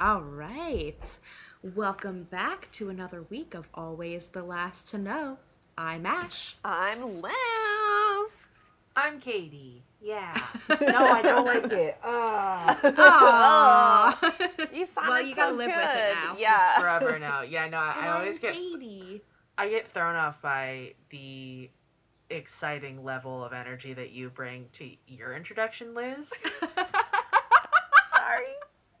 All right. Welcome back to another week of Always the Last to Know. I'm Ash. I'm Liz. I'm Katie. Yeah. no, I don't like it. Uh, Aww. You sounded Well, you gotta so live good. with it now. it's Yeah. forever now. Yeah, no, I, And I always I'm get Katie. I get thrown off by the exciting level of energy that you bring to your introduction, Liz. Sorry.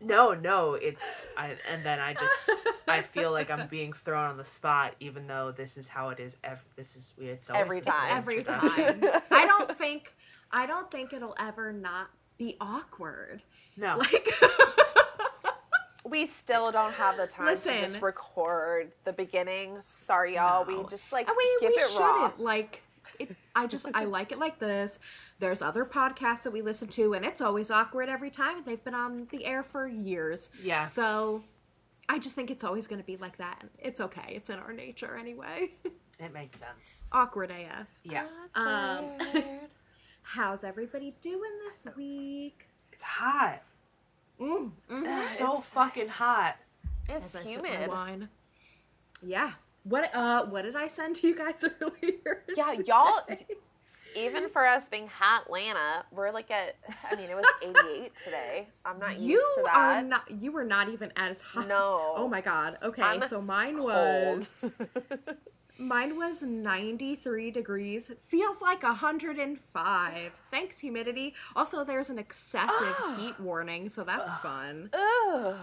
No, no, it's I, and then I just I feel like I'm being thrown on the spot, even though this is how it is. Every, this is it's always Every time. Every time. I don't think I don't think it'll ever not be awkward. No, Like We still don't have the time to just record the beginning. Sorry, y'all. We just like we, give we it shouldn't raw. like it, i just i like it like this there's other podcasts that we listen to and it's always awkward every time they've been on the air for years Yeah. so i just think it's always going to be like that it's okay it's in our nature anyway it makes sense. awkward af Yeah, Um, how's everybody doing this week it's hot. mm, mm. It's so fucking hot. it's As I sip my humid. wine. yeah what uh what did i send to you guys earlier Yeah, today? y'all- Even for us being hot Atlanta, we're like at. I mean, it was 88 today. I'm not you used to are not you were not even as hot No. oh my god okay I'm so mine cold. was mine was 93 degrees feels like 105 thanks humidity also there's an excessive heat warning so that's fun Ugh.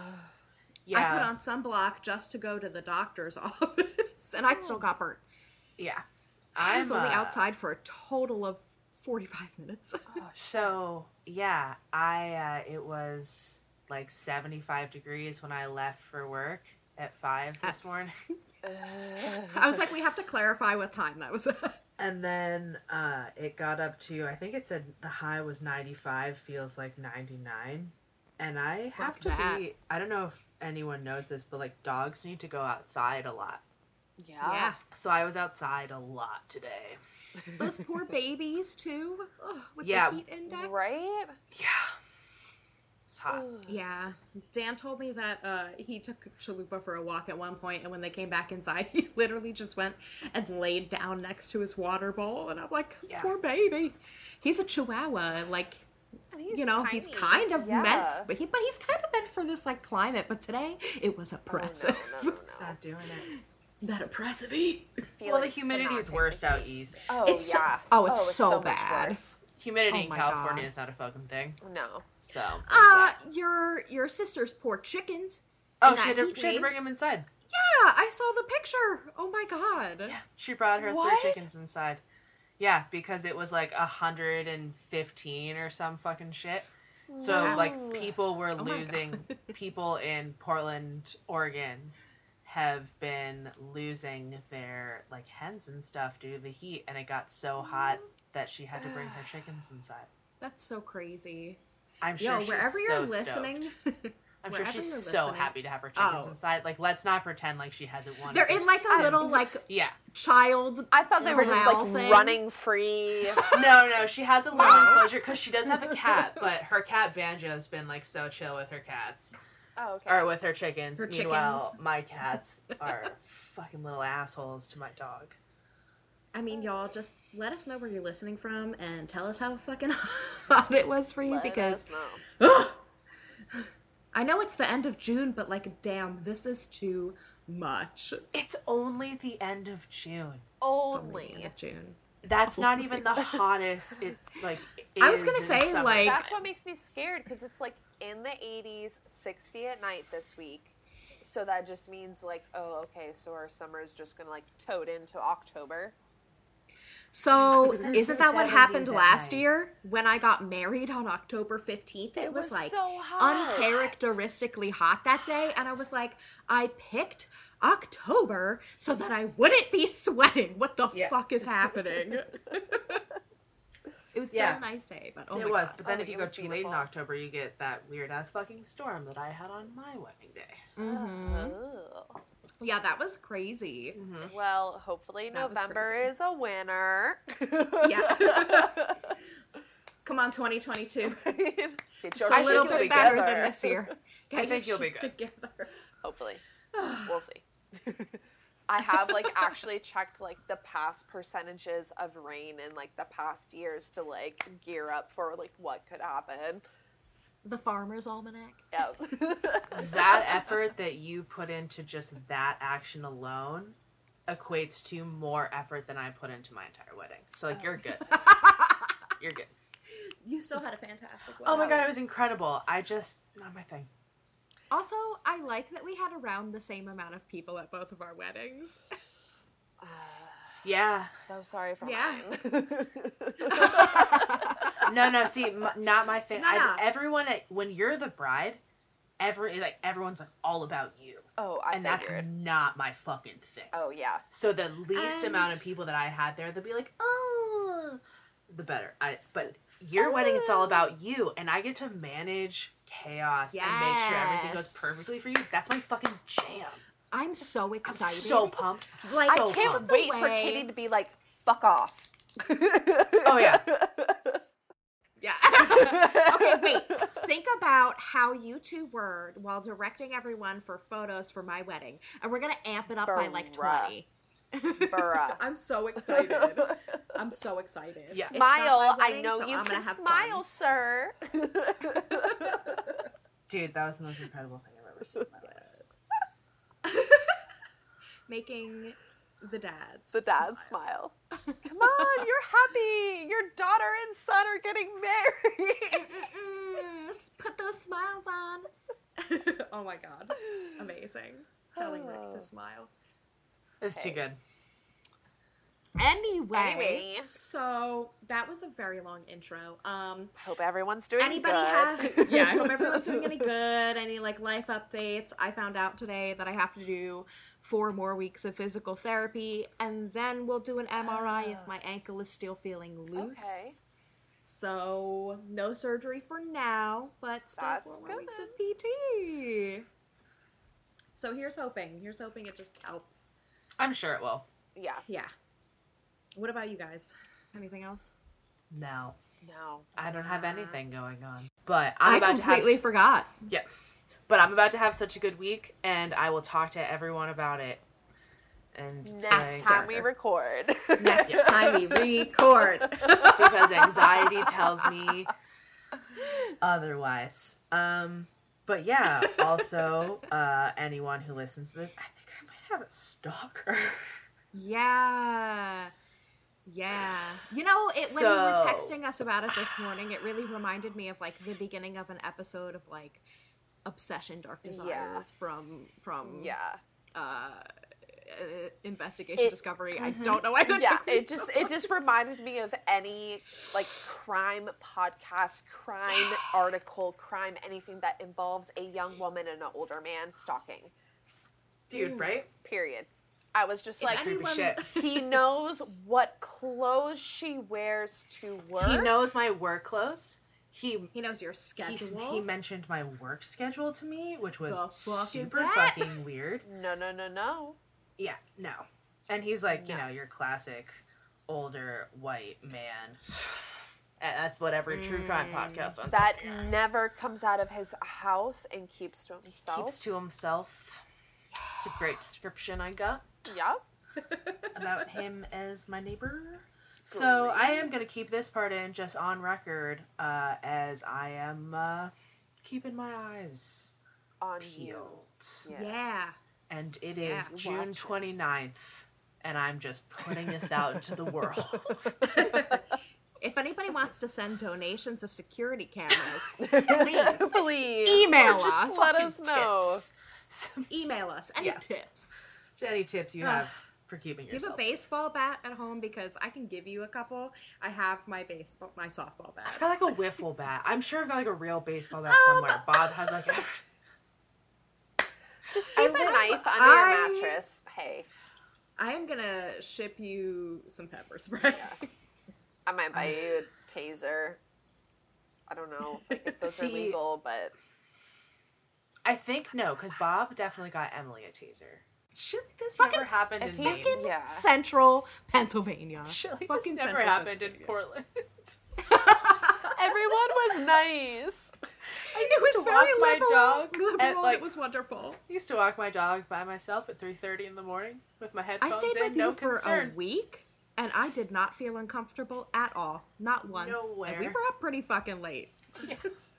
Yeah, i put on sunblock just to go to the doctor's office and i still oh. got burnt yeah. I was only uh, outside for a total of 45 minutes So yeah, I uh, it was like seventy five degrees when I left for work at five this morning, i was like we have to clarify what time that was and then uh, it got up to I think it said the high was ninety five, feels like ninety nine, and I have Fuck to that. be. I don't know if anyone knows this, but like dogs need to go outside a lot. Yeah. yeah So I was outside a lot today. those poor babies too Ugh, with Yeah. the heat index Right? Yeah, it's hot. Yeah, Dan told me that uh, he took Chalupa for a walk at one point, and when they came back inside, he literally just went and laid down next to his water bowl, and I'm like, Yeah. poor baby. He's a Chihuahua, like you know, he's kind of Yeah. meant, but he, but he's kind of meant for this like climate. But today, it was Oh, no, oppressive. no, no, It's no. not doing it. That oppressive heat. Well, the humidity is worst out east. Oh It's so- yeah. oh, it's so much bad. Humidity Oh in California God. is not a fucking thing. No. So there's Uh, that. your your sister's poor chickens. Oh, she had, to, she had to bring him inside. Yeah, I saw the picture. Oh my god. Yeah, she brought her What? three chickens inside. Yeah, because it was like a hundred and fifteen or some fucking shit. So Wow. like people were Oh losing. people in Portland, Oregon, have been losing their like hens and stuff due to the heat, and it got so hot mm-hmm. that she had to bring her chickens inside. That's so crazy. I'm sure Yo, she's wherever you're so listening. I'm sure she's so happy to have her chickens Oh. inside. Like, let's not pretend like she hasn't won. they're in this like a little like Yeah. child. I thought they were just like thing. running free. No, no, she has a little enclosure because she does have a cat, but her cat Banjo's been like so chill with her cats Oh, okay. or with her chickens. Her Meanwhile, chickens. my cats are fucking little assholes to my dog. I mean, y'all just let us know where you're listening from and tell us how fucking hot it was for you Let because us know. I know it's the end of June, but like, damn, this is too much. It's It's only the end of June. only the end only. of June. That's Oh not my even the hottest. It like. I was gonna in say, like- That's what makes me scared because it's like in the 80s, 60 at night this week. So that just means like, oh, okay, so our summer is just gonna like toad into October. So, isn't that what happened last night. year when I got married on October 15th? It, was, like so hot. uncharacteristically hot that day, and I was like, I picked October so that I wouldn't be sweating. What the Yeah. fuck is happening? it was still Yeah. a nice day, but oh it my was, God. but then Oh, if you go was too late in. October, you get that weird ass fucking storm that I had on my wedding day. Mhm. Ugh. Yeah, that was crazy. Well, hopefully That November is a winner. Yeah. Come on, 2022. Get Just your a little bit better than this year. Get I think your you'll be good. Together. Hopefully. we'll see. I have like actually checked like the past percentages of rain in like the past years to like gear up for like what could happen. The Farmer's Almanac. Yeah. that effort that you put into just that action alone equates to more effort than I put into my entire wedding. So like you're good. You're good. You still had a fantastic Oh my god, it was incredible. I just not my thing. Also, I like that we had around the same amount of people at both of our weddings. Yeah. so sorry for Yeah. mine. No, no. See, m- not my thing. No, no. everyone, at- when you're the bride, every like everyone's like all about you, oh, I and figured. that's not my fucking thing. Oh yeah. So the least And- amount of people that I had there, they'll be like, oh, the better. I but your wedding, it's all ah. about you, and I get to manage chaos yes. and make sure everything goes perfectly for you. That's my fucking jam. I'm so excited. I'm so pumped. Like, so I can't pumped. wait for Katie to be like, fuck off. oh, yeah. Yeah. okay, wait. Think about how you two were while directing everyone for photos for my wedding. And we're going to amp it up by like 20. Bruh. I'm so excited. I'm so excited. Yeah. It's not my Smile. I know so you I'm can gonna have smile, fun. sir. Dude, that was the most incredible thing I've ever seen in my life. Making the dads. the dads smile. Come on, you're happy. Your daughter and son are getting married. Put those smiles on. oh my god. Amazing. Telling Rick Oh. to smile. It's too good. Anyway, Anyway. so that was a very long intro. Um, Hope everyone's doing anybody good. have? Yeah, I hope everyone's doing any good. Any like life updates? I found out today that I have to do four more weeks of physical therapy, and then we'll do an MRI if my ankle is still feeling loose. Okay. So no surgery for now, but still That's four more weeks of PT. So here's hoping. Here's hoping it just helps. I'm sure it will. Yeah. Yeah. What about you guys? Anything else? No, No. I don't have anything going on. But I'm I about completely to have. forgot. Yeah. But I'm about to have such a good week, and I will talk to everyone about it. And it's Next going time we record. Next time we record. because anxiety tells me otherwise. Um, but yeah, also uh, anyone who listens to this, I think I might have a stalker. Yeah. Yeah. You know, it when you were texting us about it this morning, it really reminded me of like the beginning of an episode of like Obsession Dark Desires Yeah. from from yeah. uh, uh investigation It- discovery. I don't know why Yeah, it just it just reminded me of any like crime podcast, crime article, crime anything that involves a young woman and an older man stalking. Dude, right? Period. I was just If like anyone- shit. he knows what clothes she wears to work. He knows my work clothes. He He knows your schedule. he mentioned my work schedule to me, which was fuck super fucking weird. No, no, no, no. Yeah, no. And he's like, you know, your classic older white man. And that's what every true crime Mm. podcast on That never comes out of his house and keeps to himself. keeps to himself. It's a great description I got Yep. about him as my neighbor. So I am gonna keep this part in just on record, uh, as I am uh, keeping my eyes On you. Yeah. yeah. And it Yeah, is watch June it. 29th, and I'm just putting this out into the world. If anybody wants to send donations of security cameras, Please. Please. Email Or just us. Let us know. Tips. Some- email us. Any Yes. tips? Any tips you Ugh. have for keeping Do you yourself have a baseball bat at home? Because I can give you a couple. I have my baseball, my softball bat. I've got like a wiffle bat. I'm sure I've got like a real baseball bat Um, somewhere. Bob has like a Just keep a will- knife under I- your mattress. Hey, I am gonna ship you some pepper spray. I might buy you a taser. I don't know like, if those are legal, but I think no, because Bob definitely got Emily a teaser. Shit like this Fucking- never happened in fucking- Yeah. Central Pennsylvania. Shit like Fucking this never Central happened in Portland. everyone was nice. I It used was to very walk my liberal. dog liberal, like- it was wonderful. I used to walk my dog by myself at 3:30 in the morning with my I headphones stayed in, with no for concern. a week, and I did not feel uncomfortable at all. Not once. And we were up pretty fucking late. Yes.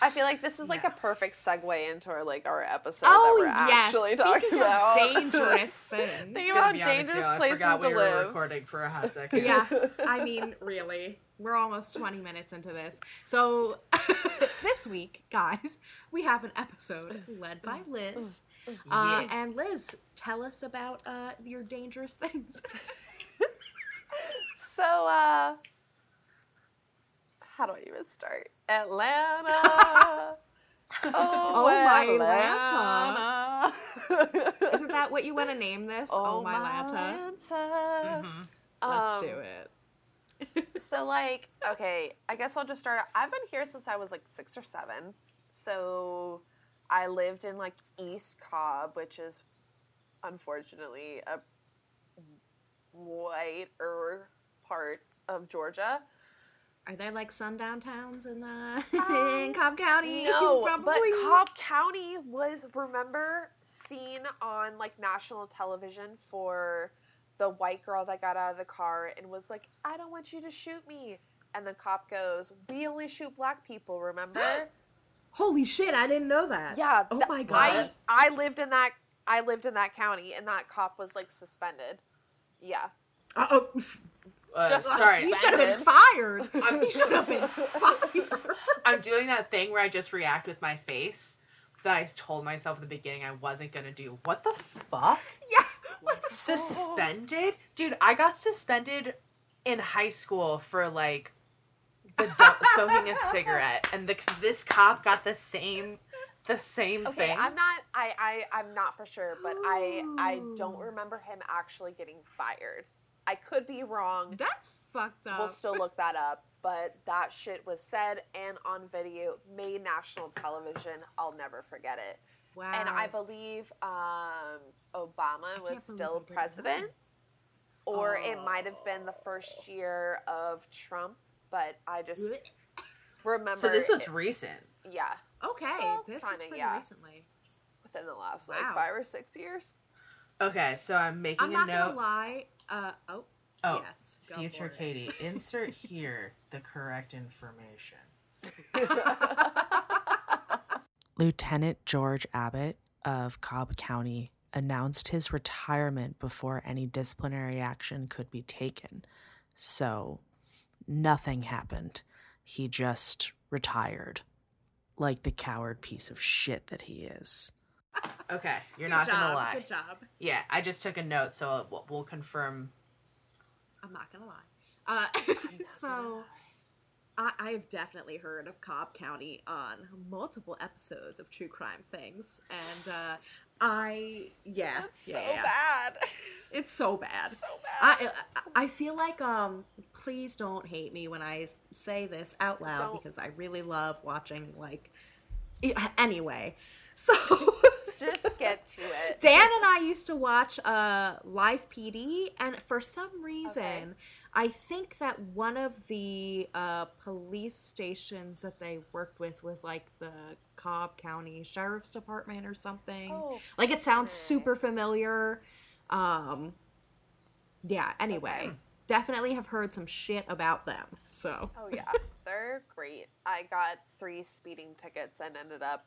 I feel like this is like Yeah. a perfect segue into our like our episode Oh that we're yes, actually speaking talking of about. dangerous things. Think To about be honest, dangerous y'all, I places forgot to we were live. recording for a hot second. yeah, I mean, really, we're almost 20 minutes into this. So, this week, guys, we have an episode led by Liz. Uh, Yeah. and Liz, tell us about uh, your dangerous things. So, uh, how do I even start? Atlanta. oh, Oh, my Atlanta. Isn't that what you want to name this? Oh, my Lanta. Atlanta. Mhm. Let's Um, do it. So like, okay, I guess I'll just start. I've been here since I was like six or seven. So I lived in like East Cobb, which is unfortunately a whiter part of Georgia. Are there like sundown towns in the in Cobb County? No, Probably. but Cobb County was remember seen on like national television for the white girl that got out of the car and was like, "I don't want you to shoot me." And the cop goes, "We only shoot black people, remember?" Holy shit! I didn't know that. yeah. Oh th- my I God. I lived in that I lived in that county and that cop was like suspended. Yeah. Uh, oh, Uh, Just sorry, he should have been fired. he should have been fired. I'm doing that thing where I just react with my face that I told myself at the beginning I wasn't gonna do. What the fuck? yeah. What the Suspended? Dude, I got suspended in high school for like the du- smoking a cigarette, and the, this cop got the same, the same Okay, thing. I'm not I, I I'm not for sure, but I I don't remember him actually getting fired. I could be wrong. That's fucked up. We'll still look that up, but that shit was said and on video, made national television. I'll never forget it. wow. And I believe um, Obama can't was still president, or it might have been the first year of Trump. But I just remember. so this was it- recent. yeah, okay. Well, this is kinda, pretty yeah. recently. within the last like Wow. five or six years. Okay, so I'm making I'm a not note. gonna lie. Uh oh. Oh, yes. go future for it. Katie, insert here the correct information. Lieutenant George Abbott of Cobb County announced his retirement before any disciplinary action could be taken. So, nothing happened. He just retired. Like the coward piece of shit that he is. Okay, you're Good not job. gonna lie. Good job. Yeah, I just took a note, so we'll, we'll confirm. I'm not gonna lie. Uh, so, I, I have definitely heard of Cobb County on multiple episodes of True Crime Things, and uh, I yeah, That's yeah, so yeah. bad. It's so bad. so bad. I I I feel like um please don't hate me when I say this out loud Don't. because I really love watching like anyway. So Just get to it. Dan and I used to watch uh Live PD and for some reason Okay. I think that one of the uh police stations that they worked with was like the Cobb County Sheriff's Department or something. Oh, Like it sounds okay. super familiar. Um yeah, anyway. Okay. Definitely have heard some shit about them. So Oh yeah, they're great. I got three speeding tickets and ended up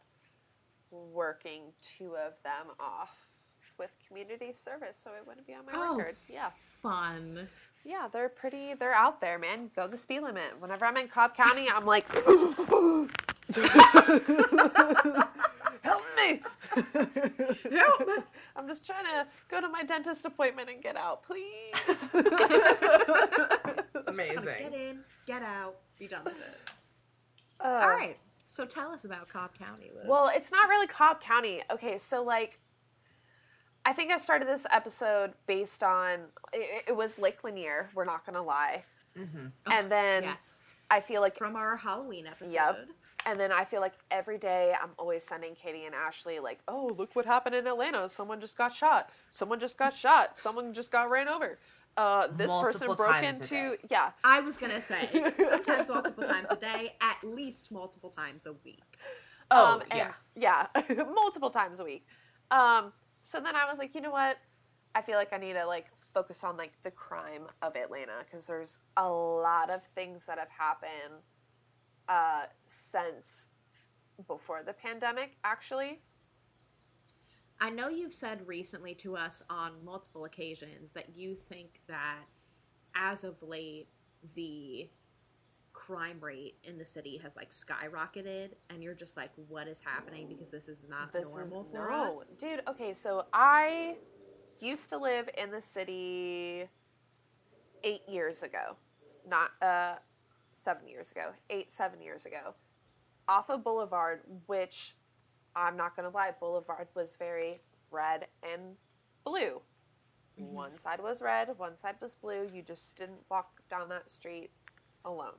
working two of them off with community service, so it wouldn't be on my Oh. record. Yeah, fun. yeah, they're pretty. They're out there, man. Go the speed limit. Whenever I'm in Cobb County, I'm like, help me. Help. I'm just trying to go to my dentist appointment and get out, please. Amazing. Get in, get out, be done with it. Uh, All right. So tell us about Cobb County, Liz. Well, it's not really Cobb County. Okay, so like, I think I started this episode based on it, it was Lake Lanier. We're not gonna lie, Mm-hmm. and then yes. I feel like, From our Halloween episode. Yep. and then I feel like every day I'm always sending Katie and Ashley like, oh, look what happened in Atlanta. Someone just got shot. Someone just got shot. Someone just got ran over. Uh, this person broke into yeah. I was gonna say sometimes multiple times a day, at least multiple times a week. Oh, um, and- yeah, multiple times a week. Um, so then I was like, you know what? I feel like I need to like focus on like the crime of Atlanta because there's a lot of things that have happened uh, since before the pandemic, actually. I know you've said recently to us on multiple occasions that you think that as of late, the crime rate in the city has like skyrocketed, and you're just like, what is happening? Because this is not This normal is for no, us. dude. Okay, so I used to live in the city eight years ago, not uh, seven years ago, eight seven years ago, off of Boulevard, which I'm not gonna lie, Boulevard was very red and blue. Mm-hmm. One side was red, one side was blue. You just didn't walk down that street alone.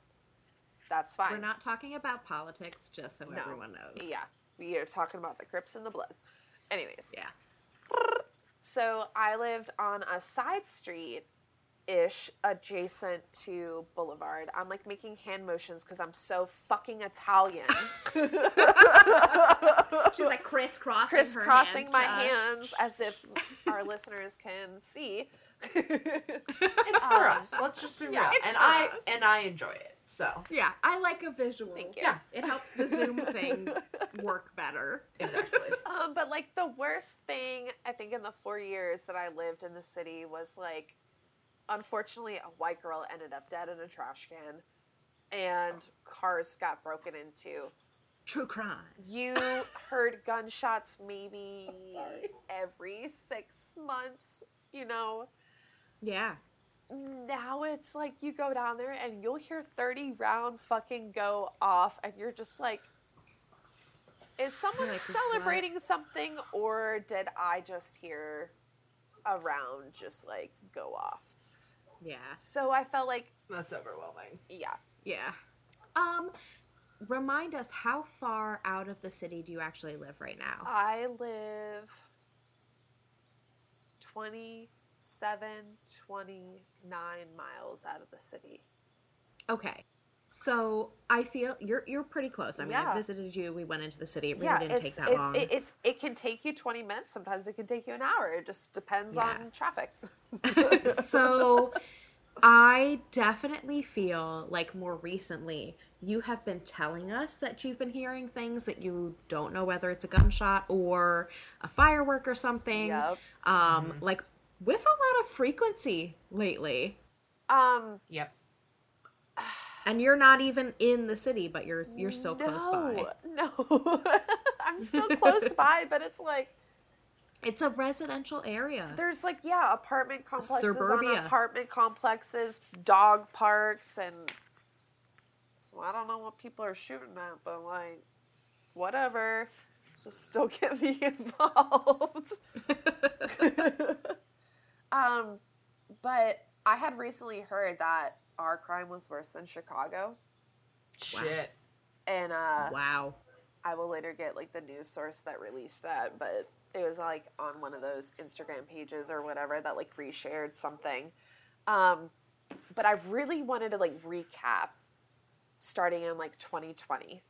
That's fine. We're not talking about politics, just so No. everyone knows. Yeah, we are talking about the Crips and the Blood. Anyways, Yeah. So I lived on a side street ish adjacent to Boulevard. I'm like making hand motions because I'm so fucking Italian. She's like crisscrossing, Crisscrossing her my hands. to us. hands as if our listeners can see. It's for Um, us. Let's just be yeah, real. And I us. and I enjoy it. So Yeah, I like a visual. Thank you. Yeah. It helps the Zoom thing work better. exactly. Um, but like the worst thing I think in the four years that I lived in the city was like, unfortunately, a white girl ended up dead in a trash can, and cars got broken into. True crime. You heard gunshots maybe every six months. You know, Yeah. now it's like you go down there and you'll hear 30 rounds fucking go off, and you're just like, is someone Like, celebrating something, or did I just hear a round just like go off? Yeah. So I felt like, That's overwhelming. yeah, Yeah. Um, remind us how far out of the city do you actually live right now? I live 27, 29 miles out of the city. Okay. So I feel you're you're pretty close. I mean, I visited you. We went into the city. It really didn't take that it, long. It, it, it can take you 20 minutes. Sometimes it can take you an hour. It just depends Yeah. on traffic. so I definitely feel like more recently you have been telling us that you've been hearing things that you don't know whether it's a gunshot or a firework or something. Yep. Um, like with a lot of frequency lately. Um, Yep. And you're not even in the city, but you're you're still close by. No, I'm still close by, but it's like It's a residential area. there's like yeah, apartment complexes Suburbia. on apartment complexes, dog parks, and so I don't know what people are shooting at, but like whatever, just don't get me involved. um, but I had recently heard that our crime was worse than Chicago, Shit. and uh, wow. I will later get like the news source that released that, but it was like on one of those Instagram pages or whatever that like reshared something. Um, but I really wanted to like recap starting in like 2020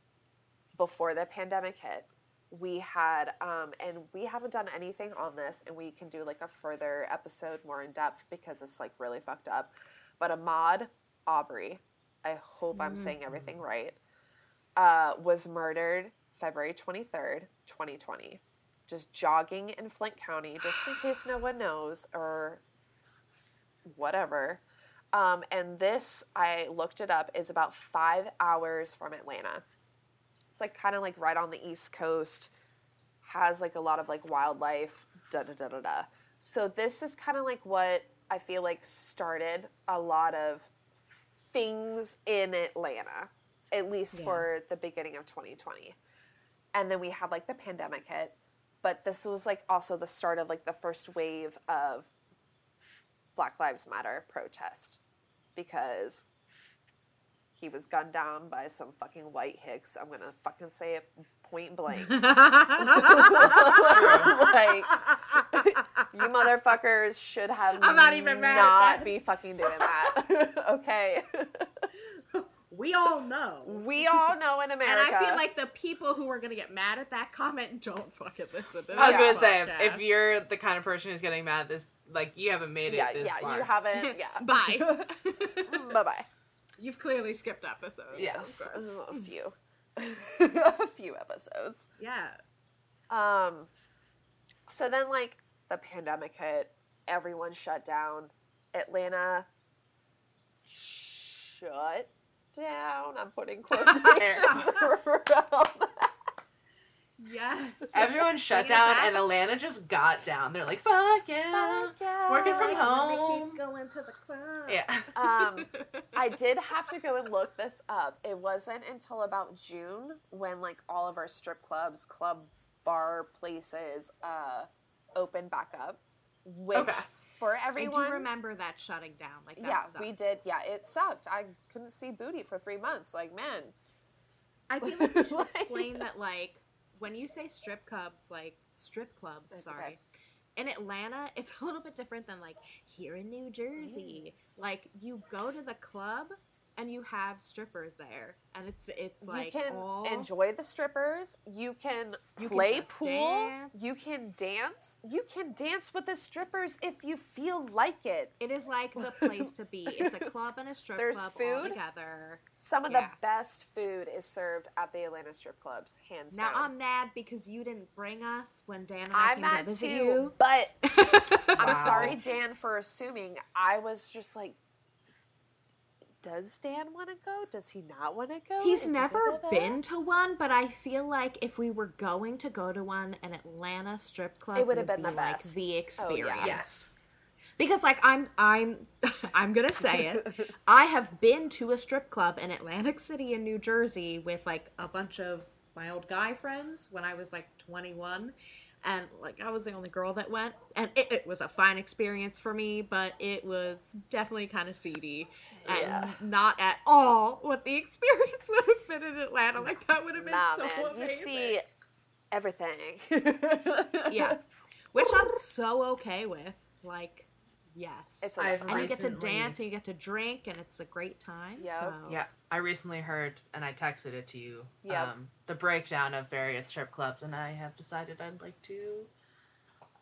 before the pandemic hit. We had, um, and we haven't done anything on this, and we can do like a further episode more in depth because it's like really fucked up. But Ahmaud Arbery, I hope I'm saying everything right, uh, was murdered February 23rd, 2020. Just jogging in Flint County, just in case no one knows or whatever. Um, and this, I looked it up, is about five hours from Atlanta. It's like kind of like right on the East Coast, has like a lot of like wildlife, da da da da da. So this is kind of like what I feel like started a lot of things in Atlanta, at least Yeah. for the beginning of 2020. And then we had like the pandemic hit, but this was like also the start of like the first wave of Black Lives Matter protest because he was gunned down by some fucking white hicks. I'm gonna fucking say it point blank. like You motherfuckers should have I'm not even mad not be fucking doing that. okay. We all know. We all know in America. And I feel like the people who are gonna get mad at that comment don't fucking listen to I was gonna say, if you're the kind of person who's getting mad at this, like you haven't made it yeah, this yeah, far. you haven't. Yeah. Bye. bye bye. You've clearly skipped episodes. Yes, so a few, a few episodes. Yeah. Um, so then like the pandemic hit, everyone shut down. Atlanta shut down. I'm putting quotations around. Yes. Everyone shut Bring down, and Atlanta just got down. They're like, "Fuck yeah, working from Like, home." They keep going to the club. Yeah. Um, I did have to go and look this up. It wasn't until about June when like all of our strip clubs, club bar places, uh, opened back up. Which Okay. for I everyone, do remember that shutting down. Like that yeah, sucked. we did. Yeah, it sucked. I couldn't see booty for three months. Like, man, I feel like we should explain that like when you say strip clubs, like strip clubs, That's sorry. okay. In Atlanta, it's a little bit different than like here in New mm. Jersey. Like you go to the club and you have strippers there, and it's it's like you can all enjoy the strippers. You can You play just pool. dance. You can dance. You can dance with the strippers if you feel like it. It is like the place to be. It's a club and a strip There's club all together. Some of Yeah. the best food is served at the Atlanta strip clubs, hands Now down. Now i'm mad because you didn't bring us when Dan and I I'm came to visit too, you. but I'm Wow. sorry, Dan, for assuming. I was just like, does Dan want to go? Does he not want to go? He's Is never been to one, but I feel like if we were going to go to one, an Atlanta strip club It would've would been the be, like best. the Oh, yeah. experience. Yes. Because like I'm I'm I'm gonna say it. I have been to a strip club in Atlantic City in New Jersey with like a bunch of my old guy friends when I was like 21 and like I was the only girl that went and it, it was a fine experience for me but it was definitely kind of seedy and Yeah. not at all what the experience would have been in Atlanta like that would have been Nah, so man. amazing You see everything. yeah which I'm so okay with like yes It's I've a and you get to dance and you get to drink and it's a great time. Yep. So Yeah, I recently heard, and I texted it to you. Yep. Um, the breakdown of various strip clubs, and I have decided I'd like to.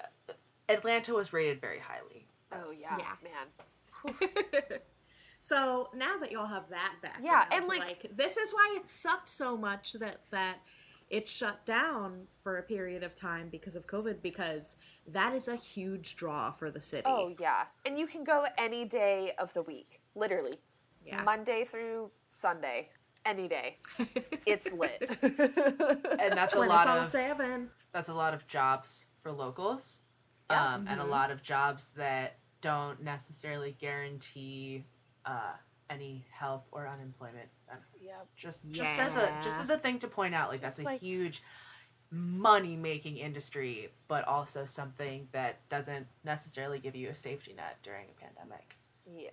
uh, Atlanta was rated very highly. oh yeah, Yeah. man. so now that y'all have that back, Yeah, and, like- this is why it sucked so much that that it shut down for a period of time because of COVID because that is a huge draw for the city. Oh yeah, and you can go any day of the week, literally, yeah. Monday through Sunday, any day. It's lit. And that's a lot of 24/7. that's a lot of jobs for locals, Yeah. um, and a lot of jobs that don't necessarily guarantee uh, any health or unemployment benefits. Yep. Just just as a just as a thing to point out, like Just that's a like- huge money making industry, but also something that doesn't necessarily give you a safety net during a pandemic, yeah,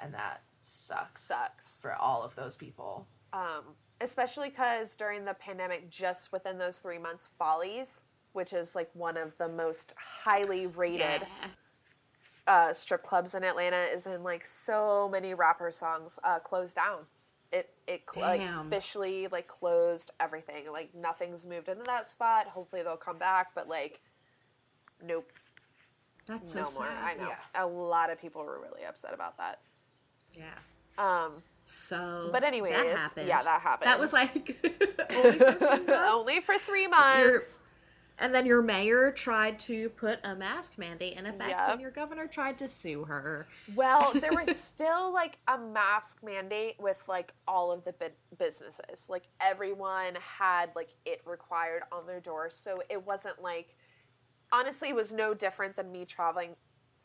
and that sucks. sucks. for all of those people. um, especially because during the pandemic, just within those three months, Follies, which is like one of the most highly rated Yeah. Uh, strip clubs in Atlanta, is in like so many rapper songs, uh, closed down. It it cl- like, officially like closed everything. Like nothing's moved into that spot. Hopefully they'll come back, but like, nope, That's so no sad. more. I know yeah. a lot of people were really upset about that. Yeah. Um, So but anyways, that happened. yeah, that happened. That was like only for three months. only for three months. Your- and then your mayor tried to put a mask mandate in effect, Yep. and your governor tried to sue her. Well, there was still like a mask mandate with like all of the bu- businesses. Like everyone had like it required on their doors. So it wasn't like honestly it was no different than me traveling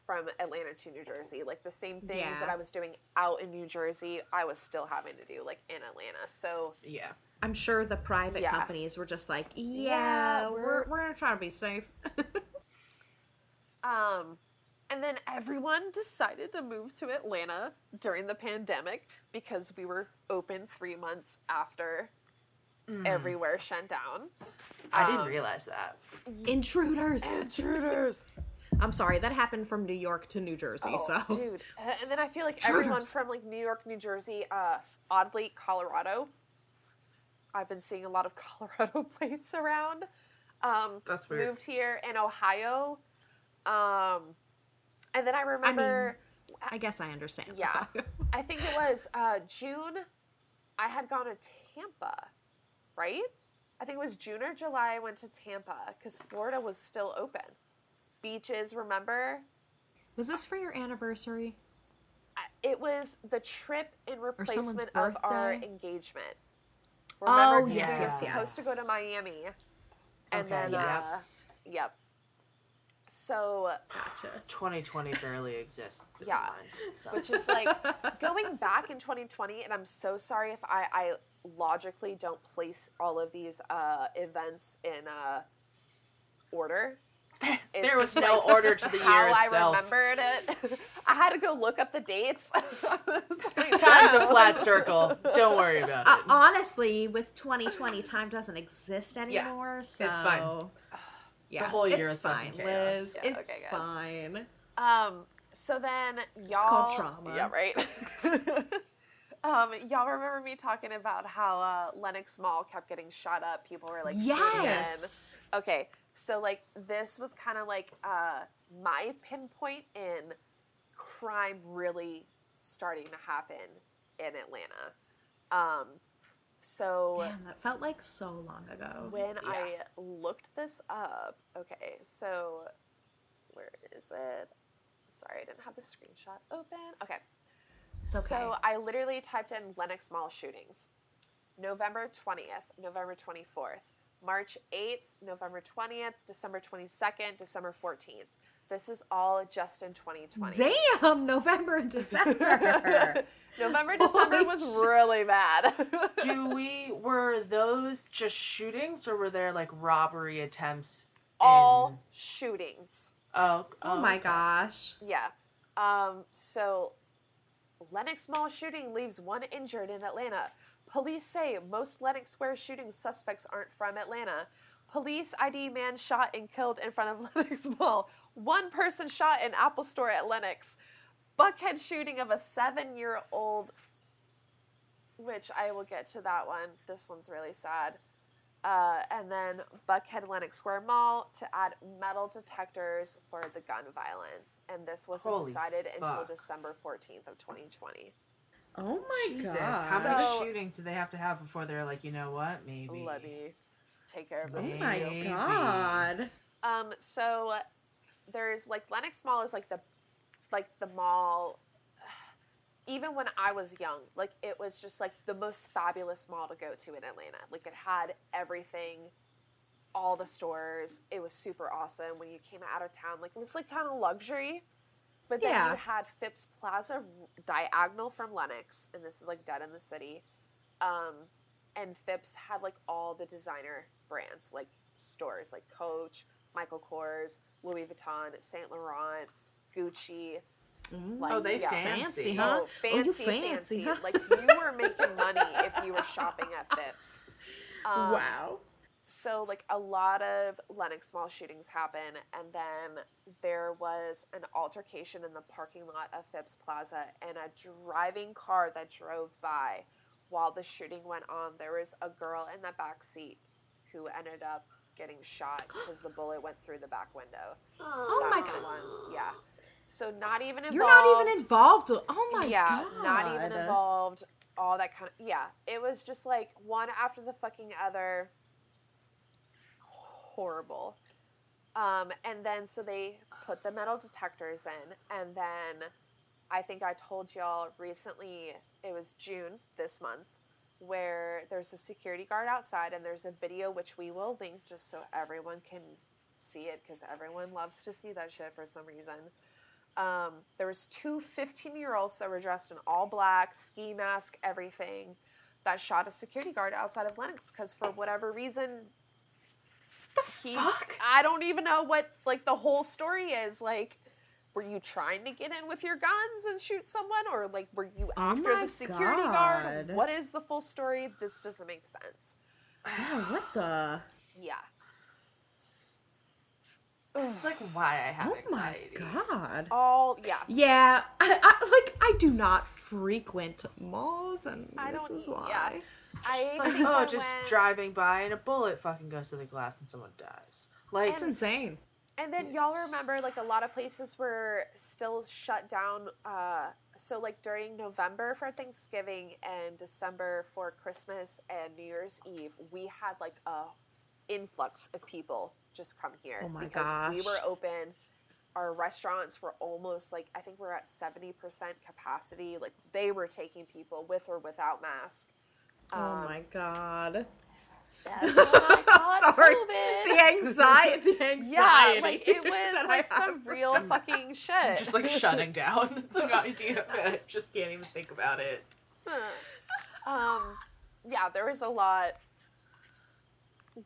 from Atlanta to New Jersey. Like the same things Yeah. that I was doing out in New Jersey, I was still having to do like in Atlanta. So Yeah. I'm sure the private Yeah. companies were just like, yeah, Yeah, we're, we're- we're gonna try to be safe. Um, and then everyone decided to move to Atlanta during the pandemic because we were open three months after everywhere shut down. I didn't Um, realize that. Intruders. Intruders. I'm sorry, that happened from New York to New Jersey. Oh, so dude. And then I feel like everyone from like New York, New Jersey, uh, oddly Colorado. I've been seeing a lot of Colorado plates around. Um, That's weird. moved here in Ohio. Um, and then I remember, I guess I understand. Yeah. I, think it was uh, June. I had gone to Tampa, right? I think it was June or July. I went to Tampa because Florida was still open. Beaches, remember? Was this for your anniversary? It was the trip in replacement of our engagement. Oh, Remember, 'cause yes, we were yes, supposed to go to. Miami, and Okay, then yep. uh, yep. So, Gotcha. 2020 barely exists. Yeah. mind, so. which is like going back in 2020, and I'm so sorry if I, I logically don't place all of these uh, events in uh, order. It's there was no like, order to the How year I itself. remembered it. I had to go look up the dates. Like, Time's a flat circle. Don't worry about Uh, it. honestly, with 2020, time doesn't exist anymore. so it's fine. Yeah, the whole year it's is fucking fine, chaos. Liz. Yeah, it's okay, good. fine. Um. So then y'all. It's called trauma. Yeah. Right. um. Y'all remember me talking about how uh, Lenox Mall kept getting shot up? People were like, shooting. Yes. Okay. So like this was kind of like uh, my pinpoint in crime really starting to happen in Atlanta. Um. So. Damn, that felt like so long ago. when Yeah. I looked this up, okay, so where is it? Sorry, I didn't have the screenshot open. Okay. Okay. So I literally typed in Lenox Mall shootings. November 20th, November 24th, March 8th, November 20th, December 22nd, December 14th. This is all just in 2020. Damn, November and December. November, December Holy was shit. really bad. Do we were those just shootings or were there like robbery attempts? all in- shootings. Oh, oh my okay. gosh. Yeah. Um, so, Lenox Mall shooting leaves one injured in Atlanta. Police say most Lenox Square shooting suspects aren't from Atlanta. Police ID man shot and killed in front of Lenox Mall. One person shot in Apple Store at Lenox. Buckhead shooting of a seven year old, which I will get to that one. This one's really sad. Uh, and then Buckhead Lenox Square Mall to add metal detectors for the gun violence. And this wasn't Holy decided until. December 14th of 2020. Oh my Jesus, god. how So- many shootings do they have to have before they're like, you know what, maybe? Let me take care of this oh my issue. god. Um, so there's like Lenox Mall is like the like the mall even when I was young, like it was just like the most fabulous mall to go to in Atlanta. Like it had everything, all the stores. It was super awesome when you came out of town. Like it was like kind of luxury. But then Yeah. you had Phipps Plaza diagonal from Lenox, and this is like dead in the city. Um, and Phipps had like all the designer brands, like stores like Coach, Michael Kors, Louis Vuitton, Saint Laurent, Gucci. Mm. Like, Oh, they yeah. fancy. Fancy, huh? Oh, Oh, fancy, you fancy. fancy, huh? Like you were making money if you were shopping at Phipps. Um, wow. So like a lot of Lenox Mall shootings happen, and then there was an altercation in the parking lot of Phipps Plaza, and a driving car that drove by while the shooting went on. There was a girl in the back seat who ended up getting shot because the bullet went through the back window. Oh my That's the god. one. Yeah. So not even involved. You're not even involved. Oh my yeah, god. not even involved. All that kind of yeah. It was just like one after the fucking other. Horrible. Um, and then so they put the metal detectors in, and then I think I told y'all recently it was June this month where there's a security guard outside and there's a video which we will link just so everyone can see it because everyone loves to see that shit for some reason um, there was two 15 year olds that were dressed in all black ski mask everything that shot a security guard outside of lenox because for whatever reason The he, fuck? i don't even know what like the whole story is like were you trying to get in with your guns and shoot someone or like were you Oh after my the security guard what is the full story this doesn't make sense Yeah, what the? yeah It's like why I have Oh my god. All yeah. Yeah, I, I like I do not frequent malls, and I this don't is why. yeah. I like, think oh, I just went- driving by and a bullet fucking goes to the glass and someone dies. Like, It's insane. And then y'all remember like a lot of places were still shut down. Uh, so like during November for Thanksgiving and December for Christmas and New Year's Eve, we had like a influx of people just come here Oh my because we were open. Our restaurants were almost like I think we're at seventy percent capacity. Like they were taking people with or without mask. Oh Um, my god. That's when I caught Sorry. COVID. The anxiety. The anxiety. Yeah, like it was like I some have. real fucking shit. just like shutting down the idea of it. I just can't even think about it. um, yeah, there was a lot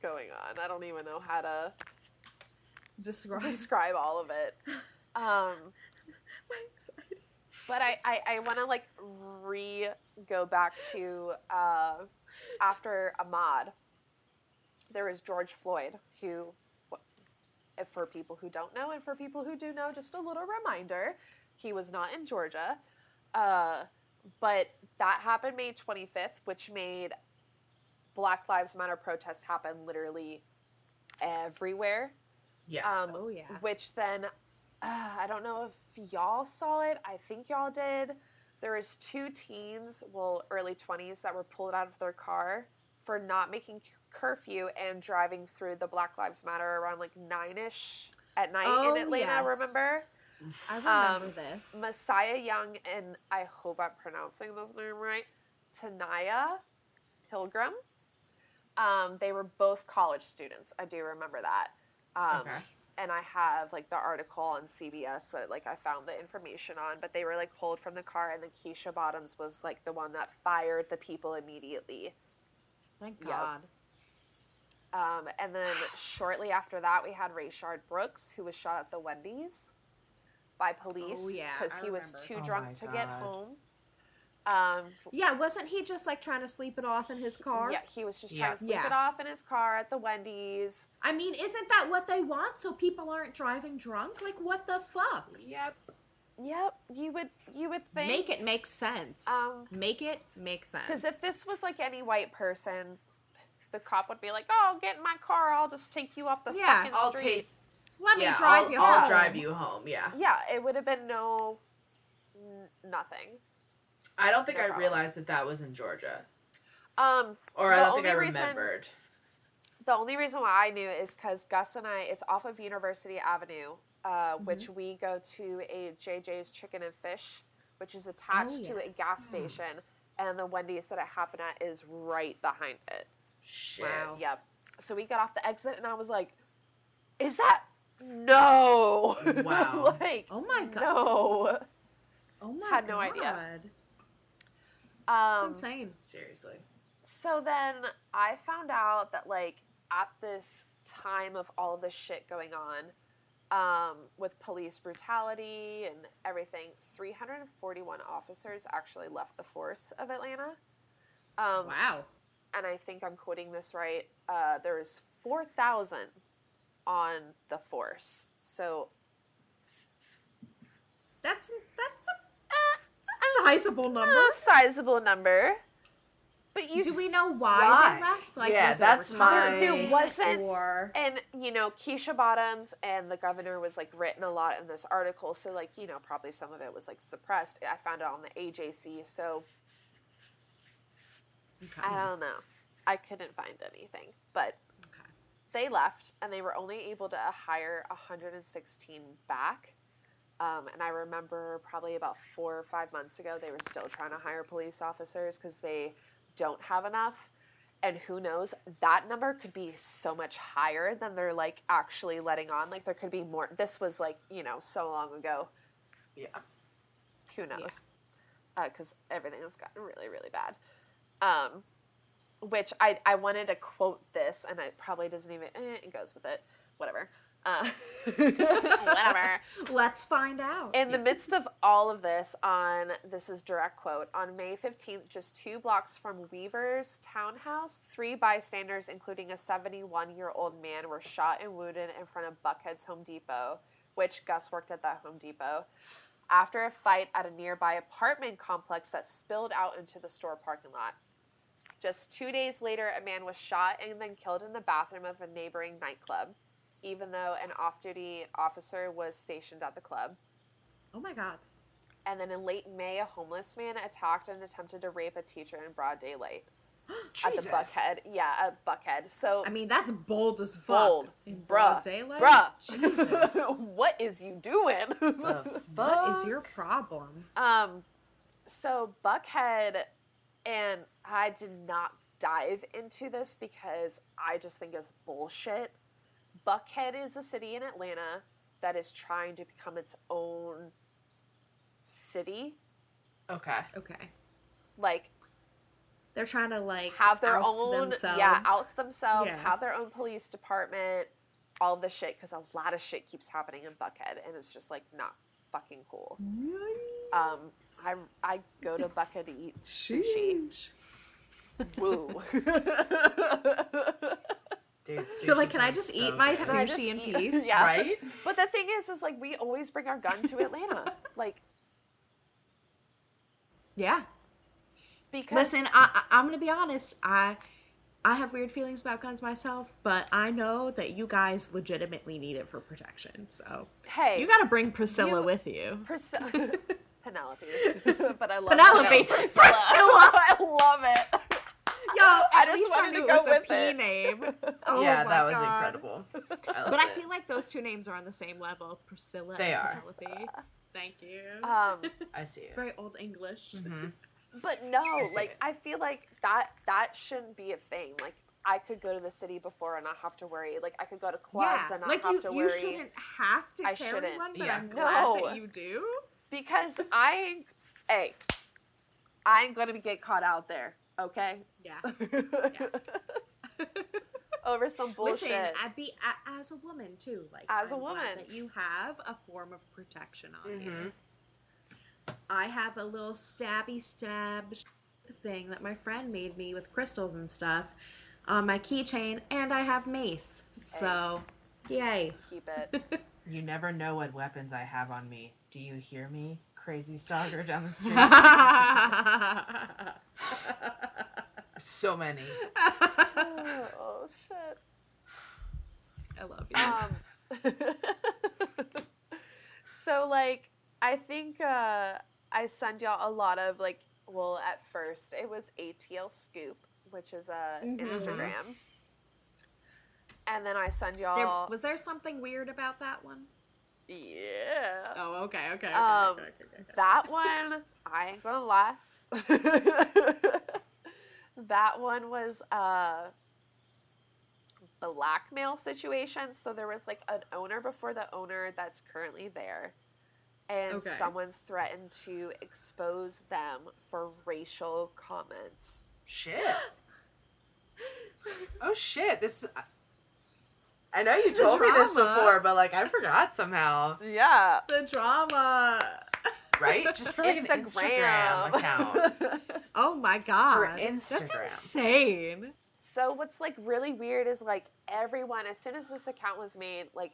going on. I don't even know how to Describe describe all of it. Um, my anxiety. but I, I, I want to like re go back to uh, after Ahmaud, there was George Floyd, who, if for people who don't know and for people who do know, just a little reminder, he was not in Georgia. Uh, but that happened May 25th, which made Black Lives Matter protests happen literally everywhere. Yeah. Um, Oh, yeah. Which then, uh, I don't know if y'all saw it. I think y'all did. There was two teens, well, early twenties, that were pulled out of their car for not making curfew and driving through the Black Lives Matter around like nine ish at night Oh, in Atlanta. yes. Remember I remember Um, this. Messiah Young and I hope I'm pronouncing this name right. Taniyah Pilgrim. Um, they were both college students. I do remember that. Um, Okay. and I have like the article on CBS that like I found the information on, but they were like pulled from the car, and then Keisha Bottoms was like the one that fired the people immediately. Thank yeah. God. Um, and then shortly after that, we had Rayshard Brooks, who was shot at the Wendy's by police Oh, yeah, because I he was too Oh drunk my to get home. Um, Yeah, wasn't he just like trying to sleep it off in his car? yeah, he was just trying Yeah. to sleep Yeah. it off in his car at the Wendy's. I mean, isn't that what they want? So people aren't driving drunk? Like, what the fuck? Yep. Yep, you would you would think Make it make sense. Um, make it make sense. Because if this was like any white person, the cop would be like, "Oh, get in my car. I'll just take you up the Yeah, fucking I'll street." take. Let me drive I'll, you I'll home. drive you home. Yeah. Yeah, it would have been no, n- nothing. I don't think No I problem. realized that that was in Georgia, Um, or I don't think I reason- remembered. the only reason why I knew is because Gus and I, it's off of University Avenue, uh, Mm-hmm. which we go to a JJ's Chicken and Fish, which is attached to a Oh, gas station, and the Wendy's that it happened at is right behind it. Shit. Wow. Yep. So we got off the exit, and I was like, "Is that no?" Wow. like, Oh my God. no. oh my had no God. Idea. It's Um, insane. Seriously. So then I found out that like at this time of all of this shit going on, um, with police brutality and everything, 341 officers actually left the force of Atlanta. Um, Wow. And I think I'm quoting this right. Uh, there was 4,000 on the force. So That's that's that's a sizable number. a sizable number. But you Do we know why, Why? they left? Like, Yeah, was that's retirement my- There- there wasn't- Or and you know keisha bottoms and the governor was like written a lot in this article so like you know probably some of it was like suppressed i found it on the ajc so okay. i don't know i couldn't find anything but Okay. they left and they were only able to hire 116 back um, and i remember probably about four or five months ago they were still trying to hire police officers because they don't have enough. And who knows that number could be so much higher than they're like actually letting on. Like there could be more this was like you know so long ago. Yeah. who knows? Because everything has gotten really really bad. Um, which I, I wanted to quote this and it probably doesn't even eh, it goes with it. Whatever Uh, whatever. Let's find out. In the midst of all of this, on this is direct quote on May 15th, just two blocks from Weaver's townhouse, three bystanders, including a 71 year old man, were shot and wounded in front of Buckhead's Home Depot, which Gus worked at that Home Depot, after a fight at a nearby apartment complex that spilled out into the store parking lot. Just two days later, a man was shot and then killed in the bathroom of a neighboring nightclub, even though an off duty officer was stationed at the club. oh my god. And then in late May, a homeless man attacked and attempted to rape a teacher in broad daylight at the Buckhead. Yeah, at Buckhead. So I mean, that's bold as fuck. bold, In bruh, broad daylight? bruh. What is you doing? What is your problem? um, so Buckhead, and I did not dive into this because I just think it's bullshit. Buckhead is a city in Atlanta that is trying to become its own city. Okay. Okay. Like They're trying to like have their oust own themselves. yeah outs themselves Yeah. have their own police department all the shit because a lot of shit keeps happening in buckhead and it's just like not fucking cool um i i go to buckhead to eat sushi woo Dude, You're like, can I just so eat my good. Can I just sushi in eat- peace? yeah Right? but the thing is is like we always bring our gun to atlanta like Yeah. because Listen, I, I I'm gonna be honest. I I have weird feelings about guns myself, but I know that you guys legitimately need it for protection. So hey you gotta bring Priscilla you- with you. Pris- Penelope, but I love Penelope. Priscilla. I love it. Yo, at I just least wanted to go it was a with P it. name. Oh yeah, my that was God. incredible. I But loved I it. feel like those two names are on the same level. Priscilla They and are. Penelope. Thank you. Um, I see it. Very old English. Mhm. But no, see like it. I feel like that that shouldn't be a thing. Like I could go to the city before and not have to worry. Like I could go to clubs yeah, and not like have you, to you shouldn't have to I carry shouldn't. one, but Yeah. I'm glad No. that you do. because I, hey, I ain't gonna be get caught out there. Okay. Yeah. Over some bullshit. Listen, I be a, as a woman too. Like As a I'm glad woman. that you have a form of protection on Mhm. you. I have a little stabby stab thing that my friend made me with crystals and stuff on my keychain, and I have mace. So, yay! Keep it. You never know what weapons I have on me. Do you hear me, crazy stalker down the street? so many. oh shit. I love you. Um, so like I think uh, I send y'all a lot of like well at first it was ATL Scoop, which is a Mhm. Instagram. And then I send y'all There, was there something weird about that one? Yeah. Oh, okay, okay, okay, Um, okay, okay, okay. That one, I ain't gonna lie. that one was a blackmail situation. So there was like an owner before the owner that's currently there. And someone threatened to expose them for racial comments. Shit. Oh shit! This. I know you The told me this before, but like I forgot somehow. Yeah. the drama. Right? Just for like an Instagram account. Oh my god. That's Instagram. insane. So what's like really weird is like everyone as soon as this account was made, like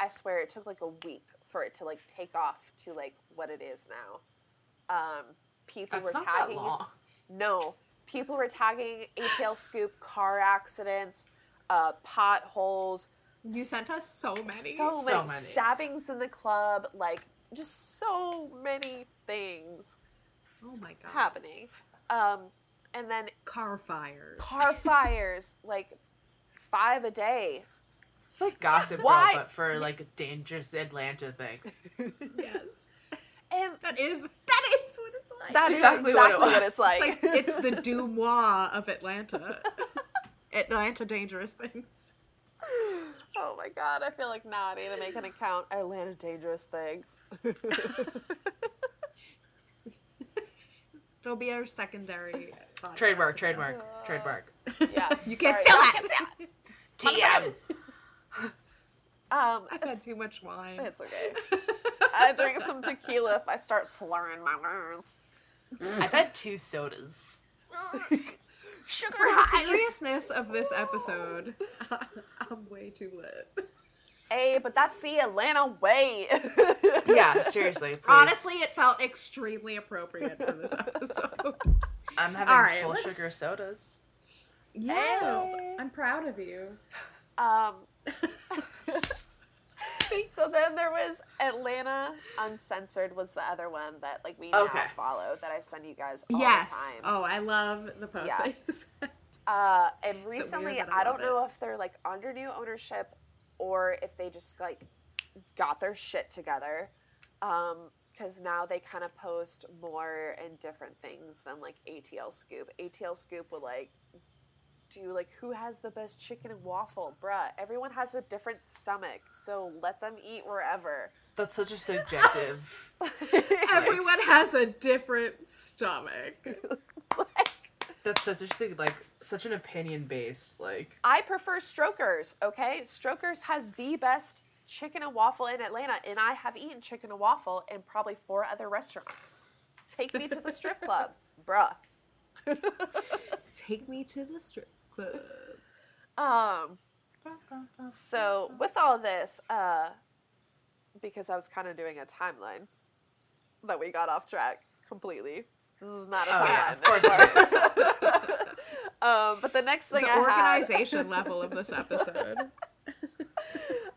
I swear it took like a week for it to like take off to like what it is now. Um people That's were not that tagging long. no. People were tagging ATL scoop car accidents, uh potholes, You sent us so many. so So many, many. stabbings in the club, like just so many things oh my god. happening. Um and then Car fires. car fires like five a day It's like Gossip Girl, but for like dangerous Atlanta things. yes. and That is that is what it's like. that's exactly exactly, what it what, was. it's like, It's like it's the Dumois of Atlanta. Atlanta dangerous things. oh my god i feel like now i need to make an account atlanta dangerous things It'll be our secondary podcast. Trademark, trademark, trademark. yeah You can't sorry. steal that. can't TM. Um, I've had too much wine. it's okay. I drink some tequila if I start slurring my words. I've had two sodas. Sugar For the high. seriousness of this episode, I'm way too lit. Hey, but that's the Atlanta way. Yeah, seriously. Please. Honestly, it felt extremely appropriate for this episode. I'm having All right, full let's- sugar sodas. Yes, Hey. I'm proud of you. Um, so then there was Atlanta Uncensored was the other one that like we Okay. now follow that I send you guys all yes. the time. Oh, I love the post. Yeah. Uh, and recently, that I I don't love know if they're like under new ownership or if they just like got their shit together. Um, because now they kind of post more and different things than like ATL Scoop. ATL Scoop would like do like who has the best chicken and waffle, bruh. Everyone has a different stomach, so let them eat wherever. That's such a subjective. Everyone has a different stomach. That's such a like such an opinion based like. I prefer Strokers, okay? Strokers has the best chicken and waffle in Atlanta, and I have eaten chicken and waffle in probably four other restaurants. Take me to the strip club, bruh. Take me to the strip club. Um, so with all this, uh, because I was kind of doing a timeline, that we got off track completely. This is not a Oh, yeah, timeline. of course. um, but the next thing the I had- organization level of this episode.